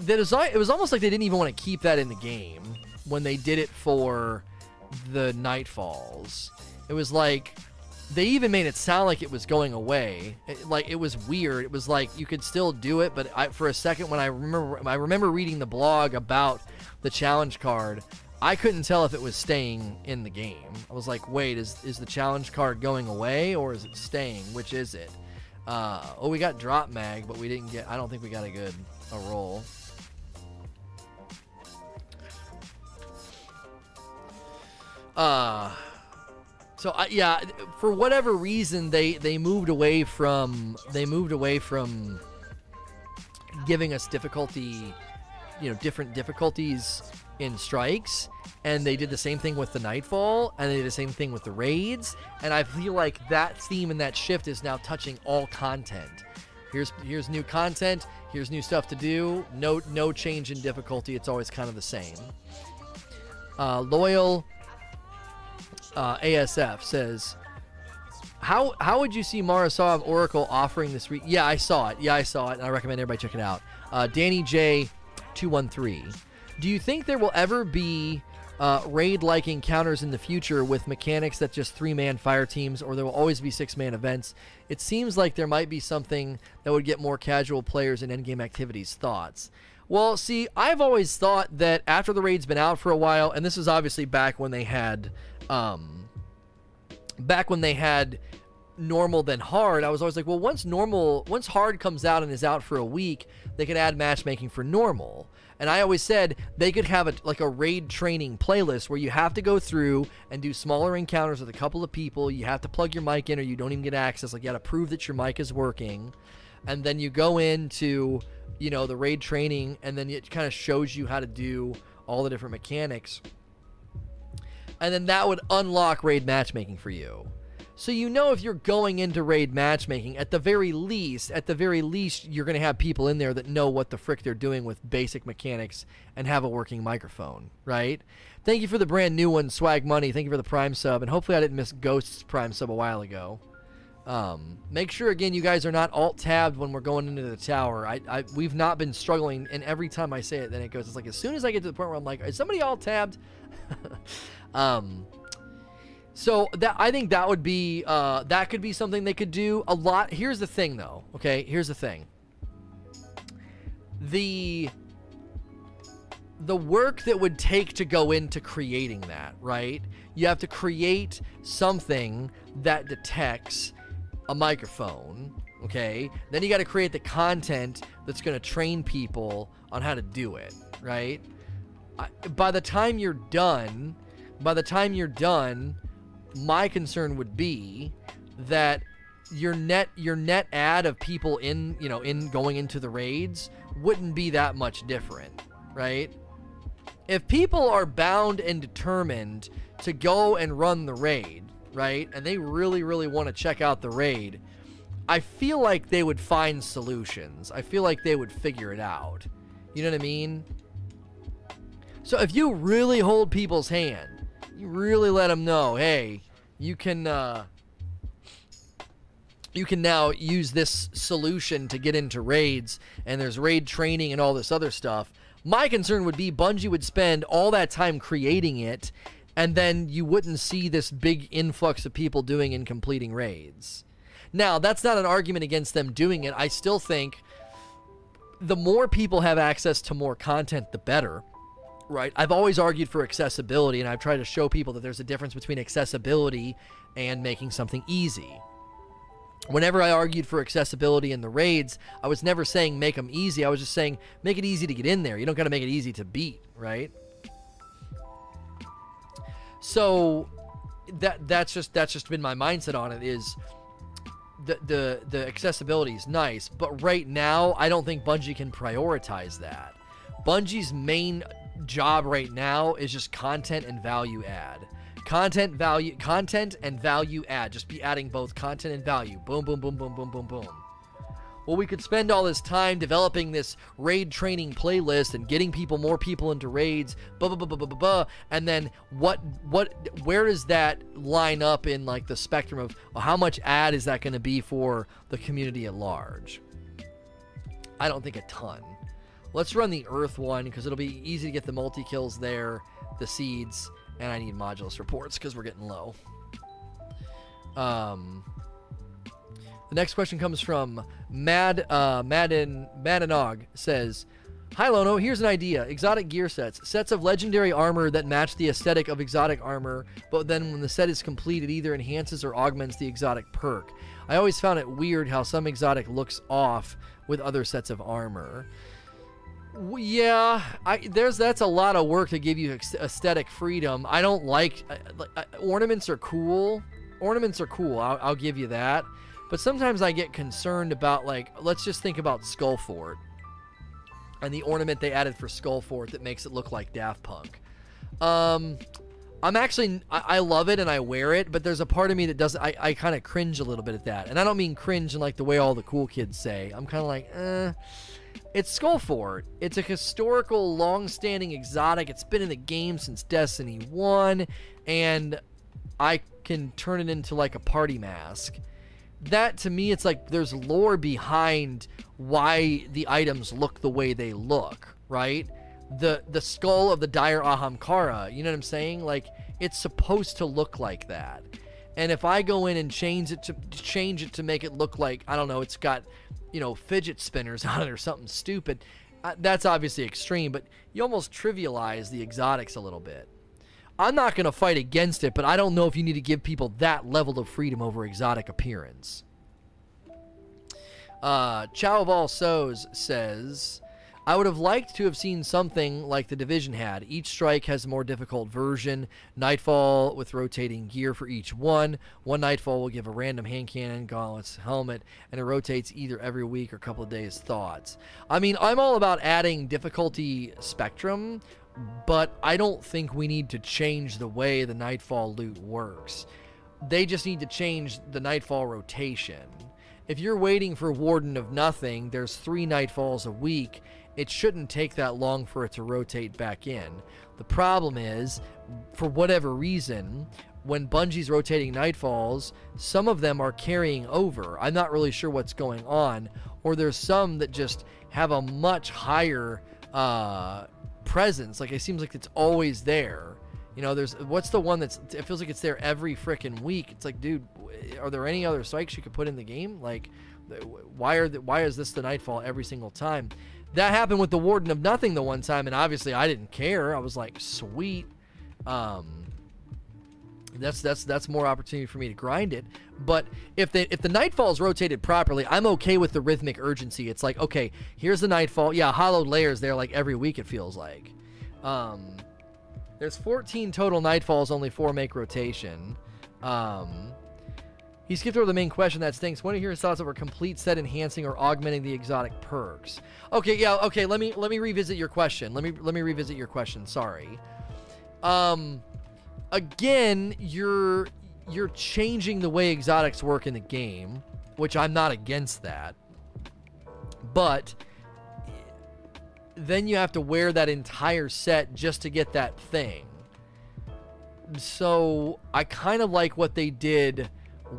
the design, it was almost like they didn't even want to keep that in the game when they did it for the Nightfalls. It was like, they even made it sound like it was going away. It, like it was weird. It was like you could still do it, but I, for a second when I remember, I remember reading the blog about the challenge card. I couldn't tell if it was staying in the game. I was like, wait, is is the challenge card going away or is it staying? Which is it? Uh, oh, we got drop mag, but we didn't get. I don't think we got a good a roll. Uh so I, yeah, for whatever reason they they moved away from they moved away from giving us difficulty, you know, different difficulties in strikes and they did the same thing with the nightfall and they did the same thing with the raids and i feel like that theme and that shift is now touching all content here's here's new content here's new stuff to do no no change in difficulty it's always kind of the same uh, loyal uh, ASF says, "How how would you see Mara Sov Oracle offering this? Re- yeah, I saw it. Yeah, I saw it, and I recommend everybody check it out. Uh, Danny J, two one three. Do you think there will ever be uh, raid-like encounters in the future with mechanics that just three-man fire teams, or there will always be six-man events? It seems like there might be something that would get more casual players in endgame activities. Thoughts?" Well, see, I've always thought that after the raid's been out for a while, and this is obviously back when they had um, back when they had normal than hard, I was always like, well, once normal, once hard comes out and is out for a week, they can add matchmaking for normal. And I always said they could have a like a raid training playlist where you have to go through and do smaller encounters with a couple of people. You have to plug your mic in or you don't even get access. Like you got to prove that your mic is working. And then you go into, you know, the raid training and then it kind of shows you how to do all the different mechanics and then that would unlock raid matchmaking for you. So you know if you're going into raid matchmaking, at the very least, at the very least, you're going to have people in there that know what the frick they're doing with basic mechanics and have a working microphone, right? Thank you for the brand new one, Swag Money. Thank you for the Prime sub, and hopefully I didn't miss Ghost's Prime sub a while ago. Um, make sure again you guys are not alt tabbed when we're going into the tower. I, I we've not been struggling, and every time I say it, then it goes. It's like as soon as I get to the point where I'm like, is somebody alt tabbed? Um, so that I think that would be uh, that could be something they could do a lot. Here's the thing, though. Okay, here's the thing. The the work that would take to go into creating that, right? You have to create something that detects a microphone, okay? Then you got to create the content that's going to train people on how to do it, right? I, by the time you're done, by the time you're done, my concern would be that your net your net ad of people in you know in going into the raids wouldn't be that much different, right? If people are bound and determined to go and run the raid, right, and they really really want to check out the raid, I feel like they would find solutions. I feel like they would figure it out. You know what I mean? So if you really hold people's hand you really let them know, hey, you can uh, you can now use this solution to get into raids, and there's raid training and all this other stuff. My concern would be Bungie would spend all that time creating it, and then you wouldn't see this big influx of people doing and completing raids. Now, that's not an argument against them doing it. I still think the more people have access to more content, the better right? I've always argued for accessibility, and I've tried to show people that there's a difference between accessibility and making something easy. Whenever I argued for accessibility in the raids, I was never saying make them easy. I was just saying make it easy to get in there. You don't got to make it easy to beat, right? So that that's just that's just been my mindset on it is the the the accessibility is nice, but right now I don't think Bungie can prioritize that. Bungie's main job right now is just content and value add. Content value content and value add. Just be adding both content and value. Boom boom boom boom boom boom boom well, we could spend all this time developing this raid training playlist and getting people more people into raids, blah blah blah blah blah blah, blah. and then what what where does that line up in like the spectrum of well, how much ad is that going to be for the community at large? I don't think a ton. Let's run the Earth one because it'll be easy to get the multi kills there, the seeds, and I need modulus reports because we're getting low. Um, the next question comes from Mad uh, Madden Madanog says, "Hi Lono, here's an idea: exotic gear sets, sets of legendary armor that match the aesthetic of exotic armor, but then when the set is complete, it either enhances or augments the exotic perk. I always found it weird how some exotic looks off with other sets of armor." Yeah, I, there's that's a lot of work to give you aesthetic freedom. I don't like uh, ornaments are cool. Ornaments are cool. I'll, I'll give you that but sometimes I get concerned about like let's just think about Skullfort and the ornament they added for Skullfort that makes it look like Daft Punk. Um, I'm actually I, I, love it and I wear it, but there's a part of me that doesn't. I, I kind of cringe a little bit at that, and I don't mean cringe in like the way all the cool kids say. I'm kind of like, eh. It's Skullfort. It's a historical, long-standing exotic. It's been in the game since Destiny One, and I can turn it into like a party mask that to me it's like there's lore behind why the items look the way they look right the the skull of the dire ahamkara you know what i'm saying like it's supposed to look like that and if i go in and change it to change it to make it look like i don't know it's got you know fidget spinners on it or something stupid uh, that's obviously extreme but you almost trivialize the exotics a little bit I'm not going to fight against it, but I don't know if you need to give people that level of freedom over exotic appearance. Uh, Chow of All Sows says, I would have liked to have seen something like the Division had. Each strike has a more difficult version. Nightfall with rotating gear for each one. One Nightfall will give a random hand cannon, gauntlets, helmet, and it rotates either every week or a couple of days. Thoughts? I mean, I'm all about adding difficulty spectrum but I don't think we need to change the way the Nightfall loot works. They just need to change the Nightfall rotation. If you're waiting for Warden of Nothing, there's three Nightfalls a week. It shouldn't take that long for it to rotate back in. The problem is, for whatever reason, when Bungie's rotating Nightfalls, some of them are carrying over. I'm not really sure what's going on. Or there's some that just have a much higher uh, presence. Like it seems like it's always there. You know, there's what's the one that's it feels like it's there every freaking week. It's like, dude, are there any other strikes you could put in the game? Like, why are the, why is this the nightfall every single time? That happened with the Warden of Nothing the one time, and obviously I didn't care. I was like, sweet. Um, that's that's that's more opportunity for me to grind it. But if the if the nightfall is rotated properly, I'm okay with the rhythmic urgency. It's like okay, here's the nightfall. Yeah, Hollowed Lair's there like every week. It feels like. Um, there's 14 total nightfalls, only four make rotation. Um, he skipped over the main question that stinks. Want to hear his thoughts over complete set enhancing or augmenting the exotic perks? Okay, yeah, okay. Let me let me revisit your question. Let me let me revisit your question. Sorry. Um, again, you're you're changing the way exotics work in the game, which I'm not against that. But then you have to wear that entire set just to get that thing. So I kind of like what they did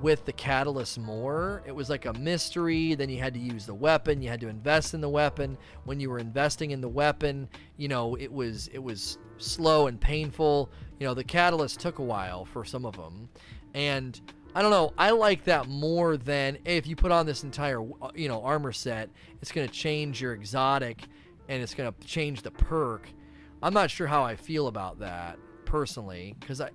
with the catalyst more. It was like a mystery. Then you had to use the weapon. You had to invest in the weapon. When you were investing in the weapon, you know it was it was slow and painful. You know the catalyst took a while for some of them, and I don't know. I like that more than if you put on this entire uh, you know armor set. It's gonna change your exotic, and it's gonna change the perk. I'm not sure how I feel about that personally because I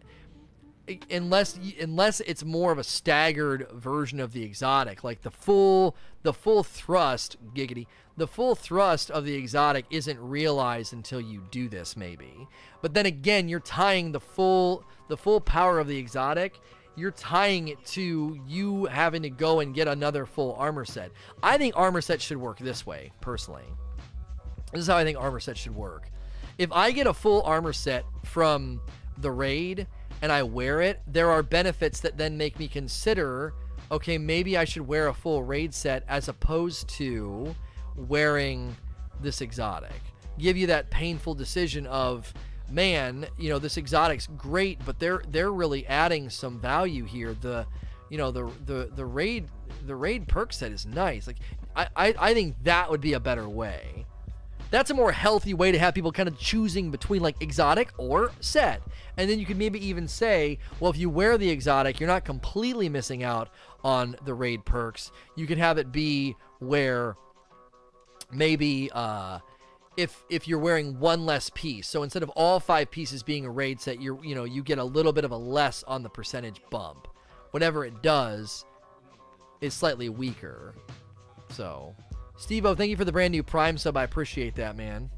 unless unless it's more of a staggered version of the exotic like the full the full thrust giggity the full thrust of the exotic isn't realized until you do this maybe but then again you're tying the full the full power of the exotic you're tying it to you having to go and get another full armor set. I think armor sets should work this way, personally. This is how I think armor sets should work. If I get a full armor set from the raid and I wear it, there are benefits that then make me consider okay, maybe I should wear a full raid set as opposed to wearing this exotic. Give you that painful decision of man, you know, this exotic's great, but they're they're really adding some value here. The you know, the the the raid the raid perk set is nice. Like I, I, I think that would be a better way. That's a more healthy way to have people kind of choosing between like exotic or set. And then you could maybe even say, well, if you wear the exotic, you're not completely missing out on the raid perks. You could have it be where maybe uh, if if you're wearing one less piece. So instead of all five pieces being a raid set, you're you know you get a little bit of a less on the percentage bump. Whatever it does is slightly weaker. So, Steve thank you for the brand new Prime sub. I appreciate that, man.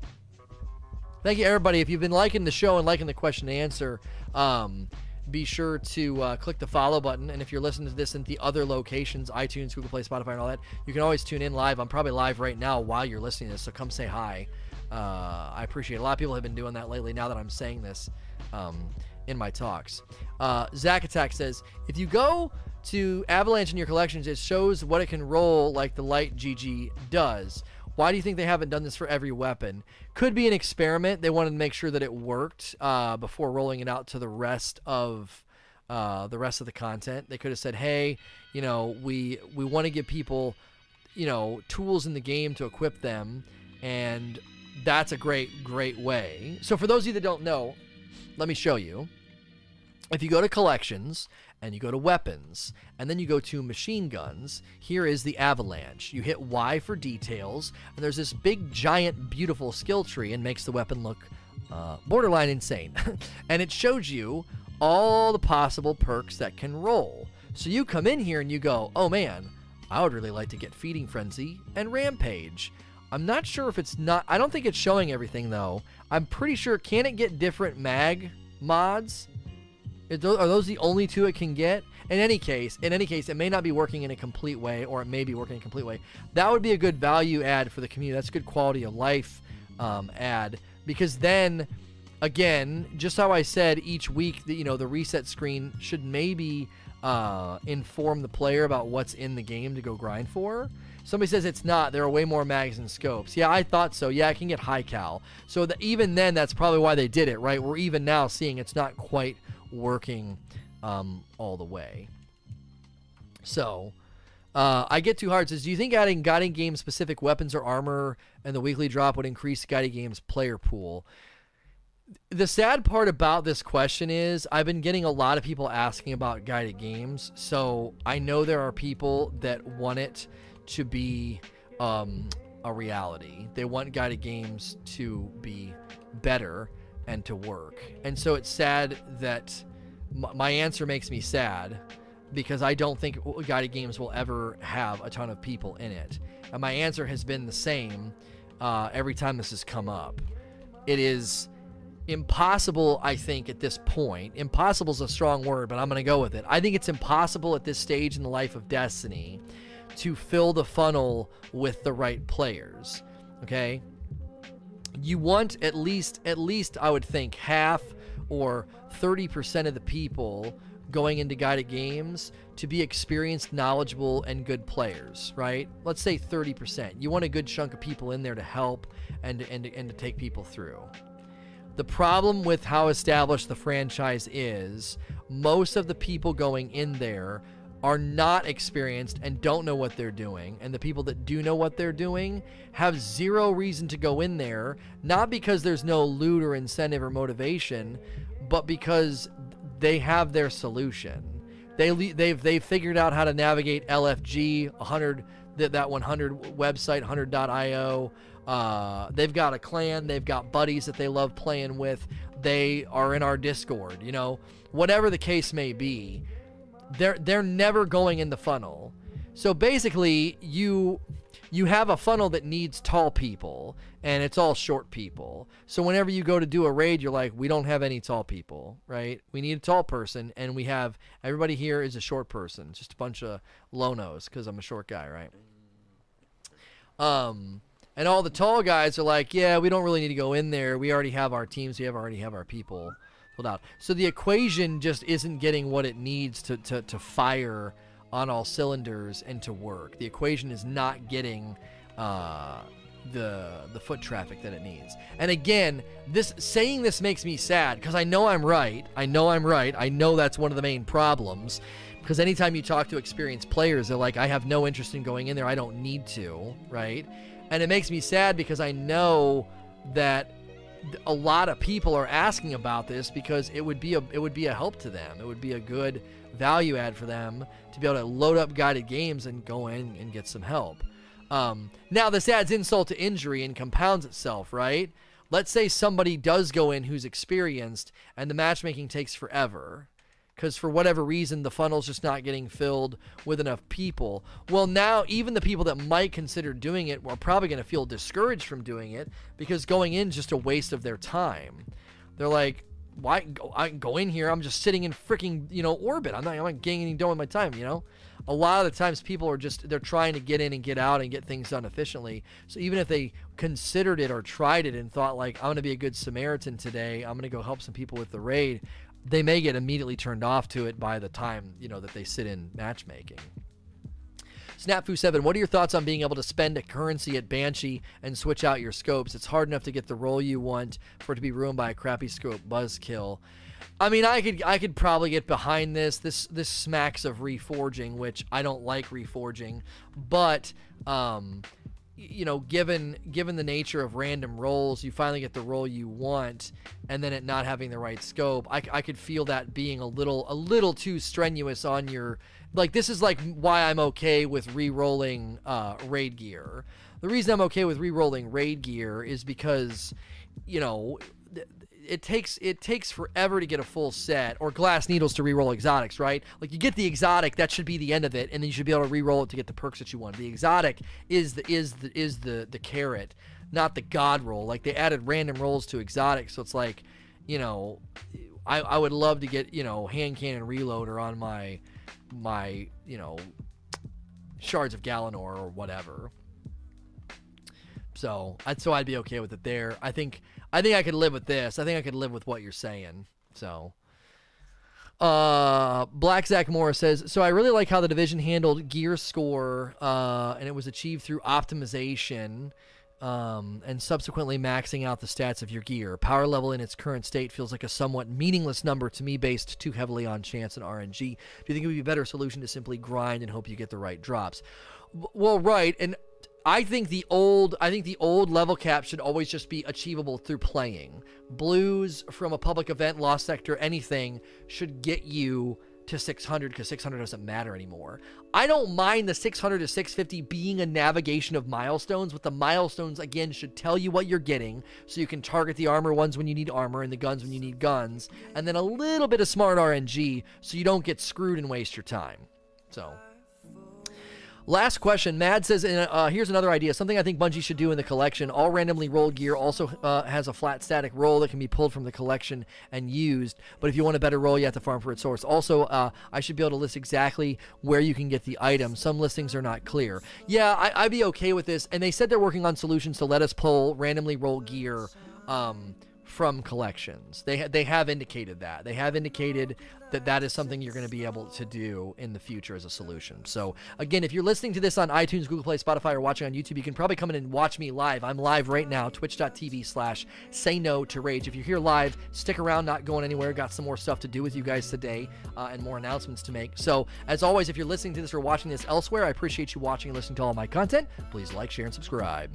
Thank you, everybody. If you've been liking the show and liking the question and answer, um, be sure to uh, click the follow button. And if you're listening to this in the other locations, iTunes, Google Play, Spotify, and all that, you can always tune in live. I'm probably live right now while you're listening to this, so come say hi. Uh, I appreciate it. A lot of people have been doing that lately now that I'm saying this um, in my talks. Uh, Zack Attack says if you go to Avalanche in your collections, it shows what it can roll like the Light GG does. Why do you think they haven't done this for every weapon? Could be an experiment. They wanted to make sure that it worked uh, before rolling it out to the rest of uh, the rest of the content. They could have said, "Hey, you know, we we want to give people, you know, tools in the game to equip them, and that's a great, great way. So, for those of you that don't know, let me show you. If you go to collections and you go to weapons and then you go to machine guns, here is the avalanche. You hit Y for details, and there's this big, giant, beautiful skill tree and makes the weapon look uh, borderline insane. and it shows you all the possible perks that can roll. So you come in here and you go, oh man, I would really like to get Feeding Frenzy and Rampage. I'm not sure if it's not. I don't think it's showing everything though. I'm pretty sure. Can it get different mag mods? Are those the only two it can get? In any case, in any case, it may not be working in a complete way, or it may be working in a complete way. That would be a good value add for the community. That's a good quality of life um, add because then, again, just how I said each week, that you know the reset screen should maybe uh, inform the player about what's in the game to go grind for. Somebody says it's not. There are way more mags and scopes. Yeah, I thought so. Yeah, I can get high cal. So the, even then, that's probably why they did it, right? We're even now seeing it's not quite working um, all the way. So, uh, I get too hard. Says, do you think adding guided game specific weapons or armor and the weekly drop would increase guided games player pool? The sad part about this question is I've been getting a lot of people asking about guided games. So I know there are people that want it to be um, a reality. They want guided games to be better and to work. And so it's sad that m- my answer makes me sad because I don't think guided games will ever have a ton of people in it. And my answer has been the same uh, every time this has come up. It is impossible, I think, at this point. Impossible is a strong word, but I'm going to go with it. I think it's impossible at this stage in the life of Destiny to fill the funnel with the right players. Okay? You want at least at least I would think half or 30% of the people going into guided games to be experienced, knowledgeable, and good players, right? Let's say 30%. You want a good chunk of people in there to help and, and, and to take people through. The problem with how established the franchise is, most of the people going in there are not experienced and don't know what they're doing. And the people that do know what they're doing have zero reason to go in there, not because there's no loot or incentive or motivation, but because they have their solution. They they've they've figured out how to navigate LFG 100 that that 100 website 100.io. Uh, they've got a clan, they've got buddies that they love playing with. They are in our Discord, you know, whatever the case may be they're they're never going in the funnel. So basically, you you have a funnel that needs tall people and it's all short people. So whenever you go to do a raid, you're like, we don't have any tall people, right? We need a tall person, and we have everybody here is a short person, just a bunch of lonos because I'm a short guy, right? Um, and all the tall guys are like, yeah, we don't really need to go in there. We already have our teams. We have already have our people filled out. So the equation just isn't getting what it needs to to, to fire on all cylinders and to work. The equation is not getting uh, the the foot traffic that it needs. And again, this saying this makes me sad because I know I'm right. I know I'm right. I know that's one of the main problems. Because anytime you talk to experienced players, they're like, I have no interest in going in there. I don't need to, right? And it makes me sad because I know that a lot of people are asking about this because it would be a it would be a help to them. It would be a good value add for them to be able to load up guided games and go in and get some help. Um, now, this adds insult to injury and compounds itself, right? Let's say somebody does go in who's experienced and the matchmaking takes forever because for whatever reason the funnel's just not getting filled with enough people. Well, now even the people that might consider doing it are probably going to feel discouraged from doing it because going in is just a waste of their time. They're like, why go, I go in here? I'm just sitting in freaking you know orbit. I'm not I'm not getting any done with my time. You know, a lot of the times people are just they're trying to get in and get out and get things done efficiently. So even if they considered it or tried it and thought like I'm gonna be a good Samaritan today, I'm gonna go help some people with the raid, they may get immediately turned off to it by the time you know that they sit in matchmaking. Snapfu7, what are your thoughts on being able to spend a currency at Banshee and switch out your scopes? It's hard enough to get the roll you want for it to be ruined by a crappy scope buzzkill. I mean, I could I could probably get behind this. This this smacks of reforging, which I don't like reforging, but um, you know, given given the nature of random rolls, you finally get the role you want, and then it not having the right scope. I, I could feel that being a little a little too strenuous on your like this is like why I'm okay with re-rolling uh, raid gear. The reason I'm okay with re-rolling raid gear is because, you know, it takes it takes forever to get a full set or glass needles to re-roll exotics, right? Like you get the exotic, that should be the end of it, and then you should be able to re-roll it to get the perks that you want. The exotic is the is the is the the carrot, not the god roll. Like they added random rolls to exotics, so it's like, you know, I I would love to get you know hand cannon reloader on my my, you know, shards of Galanor or whatever. So, I'd, so I'd be okay with it there. I think I think I could live with this. I think I could live with what you're saying. So, uh, Black Zach Morris says, so I really like how the division handled gear score, uh, and it was achieved through optimization um, and subsequently maxing out the stats of your gear. Power level in its current state feels like a somewhat meaningless number to me based too heavily on chance and RNG. Do you think it would be a better solution to simply grind and hope you get the right drops? Well, right, and I think the old I think the old level cap should always just be achievable through playing. Blues from a public event, lost sector, anything should get you to 600 because 600 doesn't matter anymore. I don't mind the 600 to 650 being a navigation of milestones, but the milestones, again, should tell you what you're getting so you can target the armor ones when you need armor and the guns when you need guns, and then a little bit of smart RNG so you don't get screwed and waste your time. So. Last question. Mad says, uh, here's another idea. Something I think Bungie should do in the collection. All randomly rolled gear also uh, has a flat static roll that can be pulled from the collection and used. But if you want a better roll, you have to farm for its source. Also, uh, I should be able to list exactly where you can get the item. Some listings are not clear. Yeah, I, would be okay with this. And they said they're working on solutions to let us pull randomly roll gear. Um, from collections. They ha- they have indicated that. They have indicated that that is something you're going to be able to do in the future as a solution. So again, if you're listening to this on iTunes, Google Play, Spotify, or watching on YouTube, you can probably come in and watch me live. I'm live right now, twitch.tv slash say no to rage. If you're here live, stick around, not going anywhere. Got some more stuff to do with you guys today uh, and more announcements to make. So as always, if you're listening to this or watching this elsewhere, I appreciate you watching and listening to all my content. Please like, share, and subscribe.